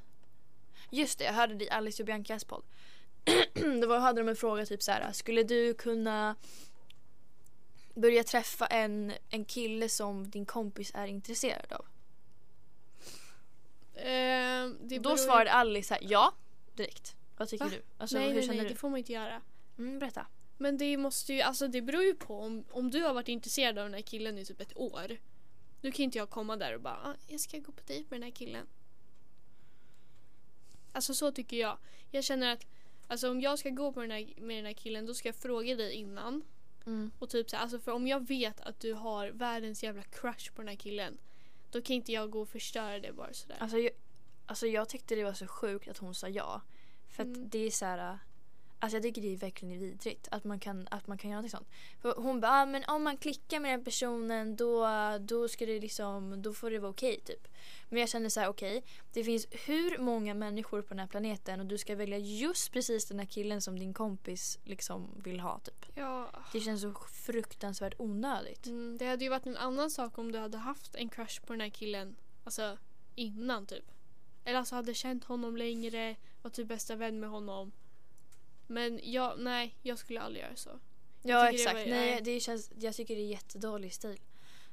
Just det, jag hörde det i Alice och Biancas podd. Då var, hade de en fråga typ så här. Skulle du kunna börja träffa en, en kille som din kompis är intresserad av? Det Då svarade Alice här, ja direkt. Vad tycker Va? du? Alltså, nej, nej, nej, du? det får man inte göra. Mm, berätta. Men det måste ju, alltså det beror ju på om, om du har varit intresserad av den här killen i typ ett år. Då kan inte jag komma där och bara, ah, jag ska gå på dejt med den här killen. Alltså så tycker jag. Jag känner att, alltså om jag ska gå på den här, med den här killen då ska jag fråga dig innan. Mm. Och typ så här, alltså för om jag vet att du har världens jävla crush på den här killen. Då kan inte jag gå och förstöra det bara sådär. Alltså, jag, alltså jag tyckte det var så sjukt att hon sa ja. För att Mm. det är så här. Alltså jag tycker det är verkligen vidrigt att man kan, att man kan göra något sånt. För hon bara, ah, men om man klickar med den personen då, då ska det liksom, då får det vara okej typ. Men jag känner så här, okej, det finns hur många människor på den här planeten och du ska välja just precis den här killen som din kompis liksom vill ha typ. Ja, Det känns så fruktansvärt onödigt. mm, det hade ju varit en annan sak om du hade haft en crush på den här killen. Alltså innan typ. Eller alltså hade känt honom längre, var typ bästa vän med honom. Men jag, nej, jag skulle aldrig göra så. Ja tycker det exakt, var- nej nej. det känns, jag tycker det är jättedålig stil.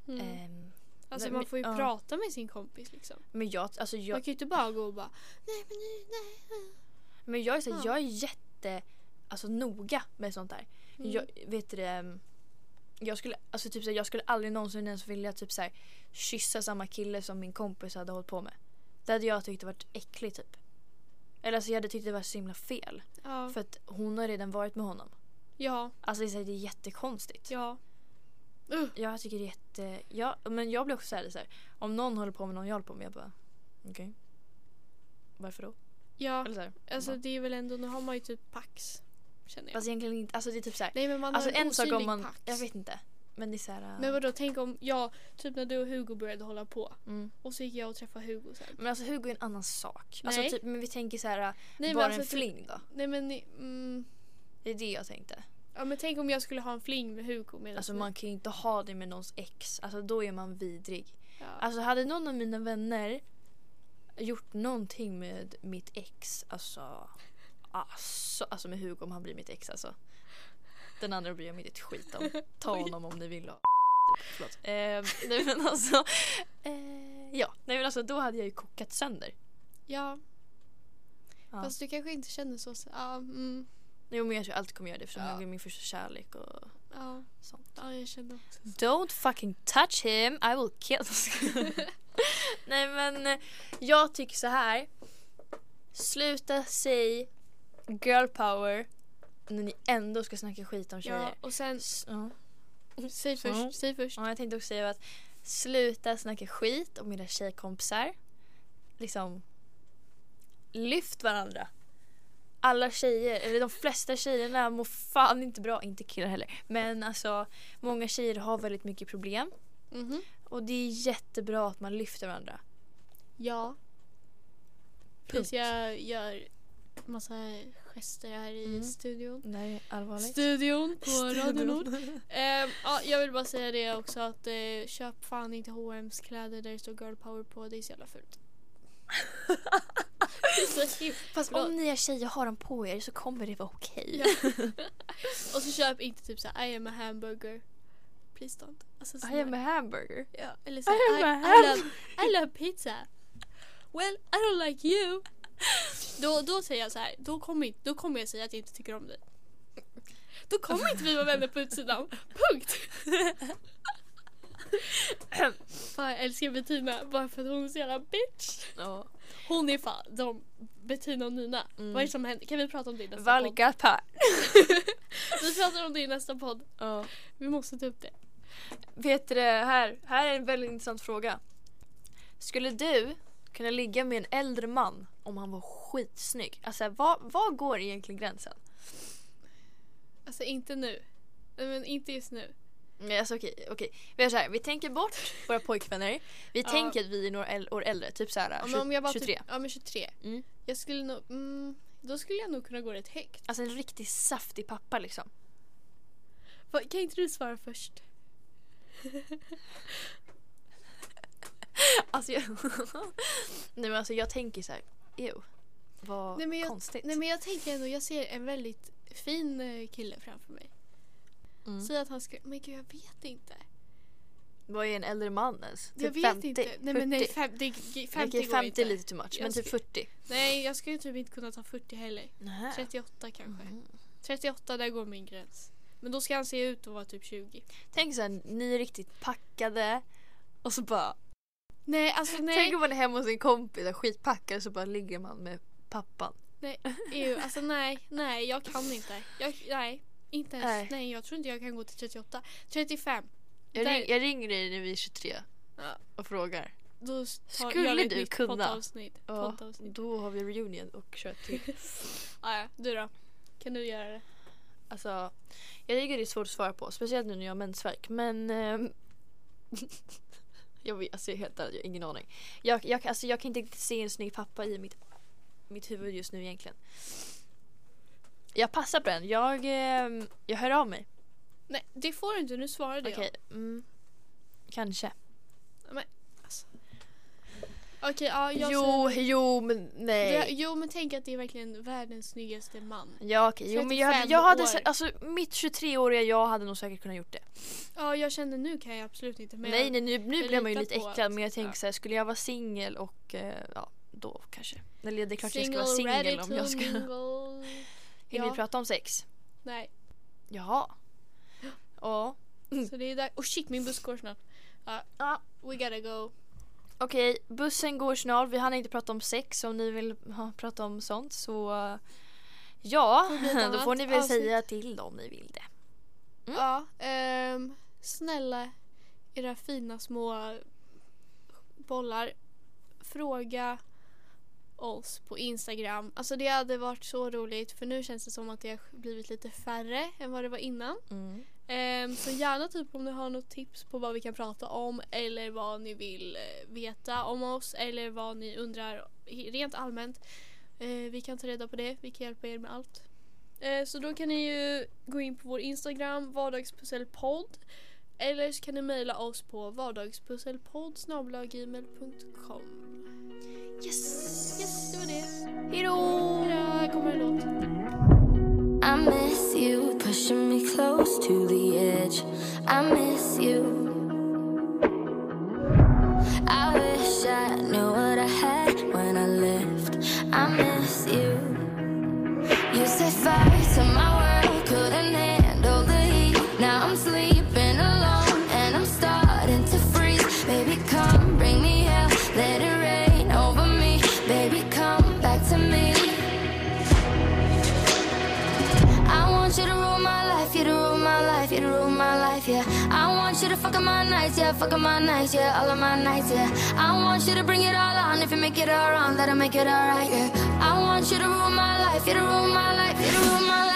Mm. Ehm, alltså nej, man men- får ju ja. prata med sin kompis liksom. men jag, alltså Man jag, kan ju inte bara gå och bara nej men nu, nej. Men jag är, så, Ja. jag är jätte alltså, noga med sånt där. Mm. Jag, vet du det, mm, jag skulle, alltså, typ, så, här, jag skulle aldrig någonsin ens vilja typ, så här, kyssa samma kille som min kompis hade hållit på med. Det hade jag tyckt varit äckligt typ. Eller alltså, jag hade tyckt det var så himla fel. Ja, För att hon har redan varit med honom. ja, Alltså det är, jättekonstigt. ja. Uh, Jag tycker det är jätte... Ja, men jag blir också så här, så här. Om någon håller på med någon jag håller på med, jag bara... Okej. Varför då? ja, Eller så här, alltså bara, det är väl ändå, nu har man ju typ pax. Känner jag. Fast egentligen inte. Alltså det är typ så här. nej men man Alltså har en, en sak om man... pax. Jag vet inte. Men det är så här... äh, Men vadå, tänk om jag, typ när du och Hugo började hålla på mm. och så gick jag och träffade Hugo sen. Men alltså Hugo är en annan sak. Alltså, Nej. typ, men vi tänker så här, Nej, men bara alltså en typ- fling då. Nej men, mm, Det är det jag tänkte. ja men tänk om jag skulle ha en fling med Hugo medan Alltså man kan ju inte ha det med någons ex. Alltså då är man vidrig. ja. Alltså hade någon av mina vänner gjort någonting med mitt ex, alltså... Alltså, alltså med Hugo om han blir mitt ex alltså. Den andra bryr jag mig inte ett skit om. Ta honom om ni vill. Och, förlåt. Eh, nej men alltså. Eh, ja, nej men alltså då hade jag ju kokat sönder. ja. Ja. Fast du kanske inte känner så. så ja, mm, Jo men jag tror alltid kommer göra det eftersom Ja. är min första kärlek och ja, sånt. ja, jag känner också så. Don't fucking touch him, I will kill Nej men eh, jag tycker så här. Sluta säg girl power när ni ändå ska snacka skit om tjejer. Ja, och sen, S- Ja. säg först, Mm. säg först. Ja, jag tänkte också säga att sluta snacka skit om era tjejkompisar. Liksom lyft varandra. Alla tjejer, eller de flesta tjejerna mår fan inte bra, inte killar heller. Men alltså många tjejer har väldigt mycket problem. Mhm. Och det är jättebra att man lyfter varandra. Ja. Punkt. Tills jag gör massa gester här i Mm. studion. Är allvarligt. Studion på Radio Nord. Ehm, ja, jag vill bara säga det också att eh, köp fan inte H&M's kläder där det står girl power på. Det är så jävla fult. så Fast om ni är tjejer har dem på er så kommer det vara okej. Ja. Och så köp inte typ såhär I am a hamburger. Please don't. Alltså, I am a hamburger. Ja, eller så I I, I, love, I love pizza. Well, I don't like you. Då, då säger jag så här, då kommer, då kommer jag säga att jag inte tycker om dig. Då kommer inte vi vara vänner på utsidan. Punkt. Fan jag älskar Bettina bara för att hon är så jävla bitch. Ja. Hon är fan, de, Bettina och Nina. Mm. Vad är det som händer? Kan vi prata om det i nästa podd? Valga par. Vi pratar om det i nästa podd. Ja. Vi måste ta upp det. Vet du här, här är en väldigt intressant fråga. Skulle du kunna ligga med en äldre man om han var skitsnygg? Alltså vad, vad går egentligen gränsen? Alltså inte nu. Men inte just nu. Nej, alltså okej, okej. Vi gör så här, vi tänker bort våra pojkvänner. Vi Ja. tänker att vi är några äl- år äldre, typ så här, Ja, men om jag var 23. Typ, ja men 23. Mm. Jag skulle nog, mm, då skulle jag nog kunna gå rätt högt. Alltså en riktigt saftig pappa liksom. Va, Kan inte du svara först? Alltså jag... Nej men alltså jag tänker så här, ew. Vad Nej, men jag- konstigt. Nej men jag tänker ändå, jag ser en väldigt fin eh, kille framför mig. Mm. Säg att han ska, men gud jag vet inte. Vad är en äldre man ens? Typ jag vet 50? inte. Nej men nej, 40? 50, 50, 50 Okej, går 50 inte. är lite too much, Jag men typ ska- 40. Nej jag skulle typ inte kunna ta 40 heller. Nähä. 38 kanske. Mhm. 38 där går min gräns. Men då ska han se ut att vara typ 20. Tänk så här, ni är riktigt packade och så bara... Nej alltså nej. Tänk om man är hemma hos en kompis och skitpackad så bara ligger man med pappan. Nej, ew, alltså nej, nej jag kan inte. Jag, nej, inte ens. Nej. Nej. jag tror inte jag kan gå till 38. 35. Jag, ring, jag ringer dig när vi är 23 Ja, och frågar. då tar, Skulle du kunna? poddavsnitt. Ja, poddavsnitt. då har vi reunion och kör till. Ah, ja, du då? Kan du göra det? Alltså, jag tycker det är svårt att svara på. Speciellt nu när jag har mensvärk. Men... ehm, jag vet, alltså jag helt ärlig, jag har ingen aning. Jag, jag, alltså, jag kan inte riktigt se en snygg pappa i mitt, mitt huvud just nu egentligen. Jag passar på den. Jag, ehm, jag hör av mig. Nej, det får du inte. Nu svarade Okej. Mm, kanske. jag. Okej, ja jag Jo, säger... jo men nej. Det, jo men tänk att det är verkligen världens snyggaste man. Ja okej, jo men jag hade, 35 jag hade år. alltså mitt 23-åriga jag hade nog säkert kunnat gjort det. Ja jag kände nu kan jag absolut inte. Men nej nej nu, nu blir man ju lite äcklad att- men jag tänker ja. så här, skulle jag vara singel och eh, ja då kanske. Eller det är klart jag ska single, vara singel om jag ska. Vill Ja. vi prata om sex? Nej, Jaha. Ja. så det är där. Oh shit min buss går snart. Ja, Ja. we gotta go. Okej, bussen går snart. Vi hann inte prata om sex om ni vill ha, prata om sånt så eh, ja, då får ni väl avsnitt. säga till om ni vill det. Mm. Ja, ehm, snälla era fina små bollar. Fråga oss på Instagram. Alltså det hade varit så roligt för nu känns det som att det har blivit lite färre än vad det var innan. Mm. Ehm, så gärna typ om ni har något tips på vad vi kan prata om eller vad ni vill eh, veta om oss eller vad ni undrar rent allmänt. Eh, vi kan ta reda på det, vi kan hjälpa er med allt. Eh, så då kan ni ju gå in på vår Instagram, vardagspusselpodd. Eller så kan ni mejla oss på vardagspusselpodd gmail.com. Yes! Yes, det var det. Hejdå! Hejdå, här kommer en låt. I miss you, pushing me close to the edge. I miss you. I wish I knew what I had when I left. I miss you. You said fire Wanna fuck up my nights, yeah, fuck up my nights, yeah, all of my nights, yeah. I want you to bring it all on, if you make it all wrong, that'll make it alright, yeah. I want you to rule my life, you to rule my life, you to rule my life.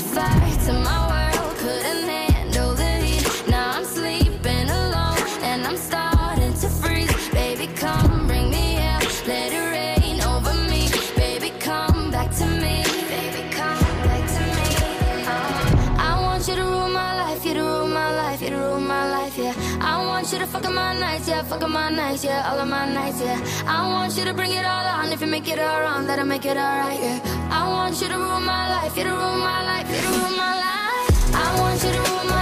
Set fire to my I want you to fuck my nights, yeah, fuck my nights, yeah, all of my nights, yeah. I want you to bring it all on, if you make it all wrong, that'll make it alright, yeah. I want you to rule my life, you to rule my life, you to rule my life. I want you to rule my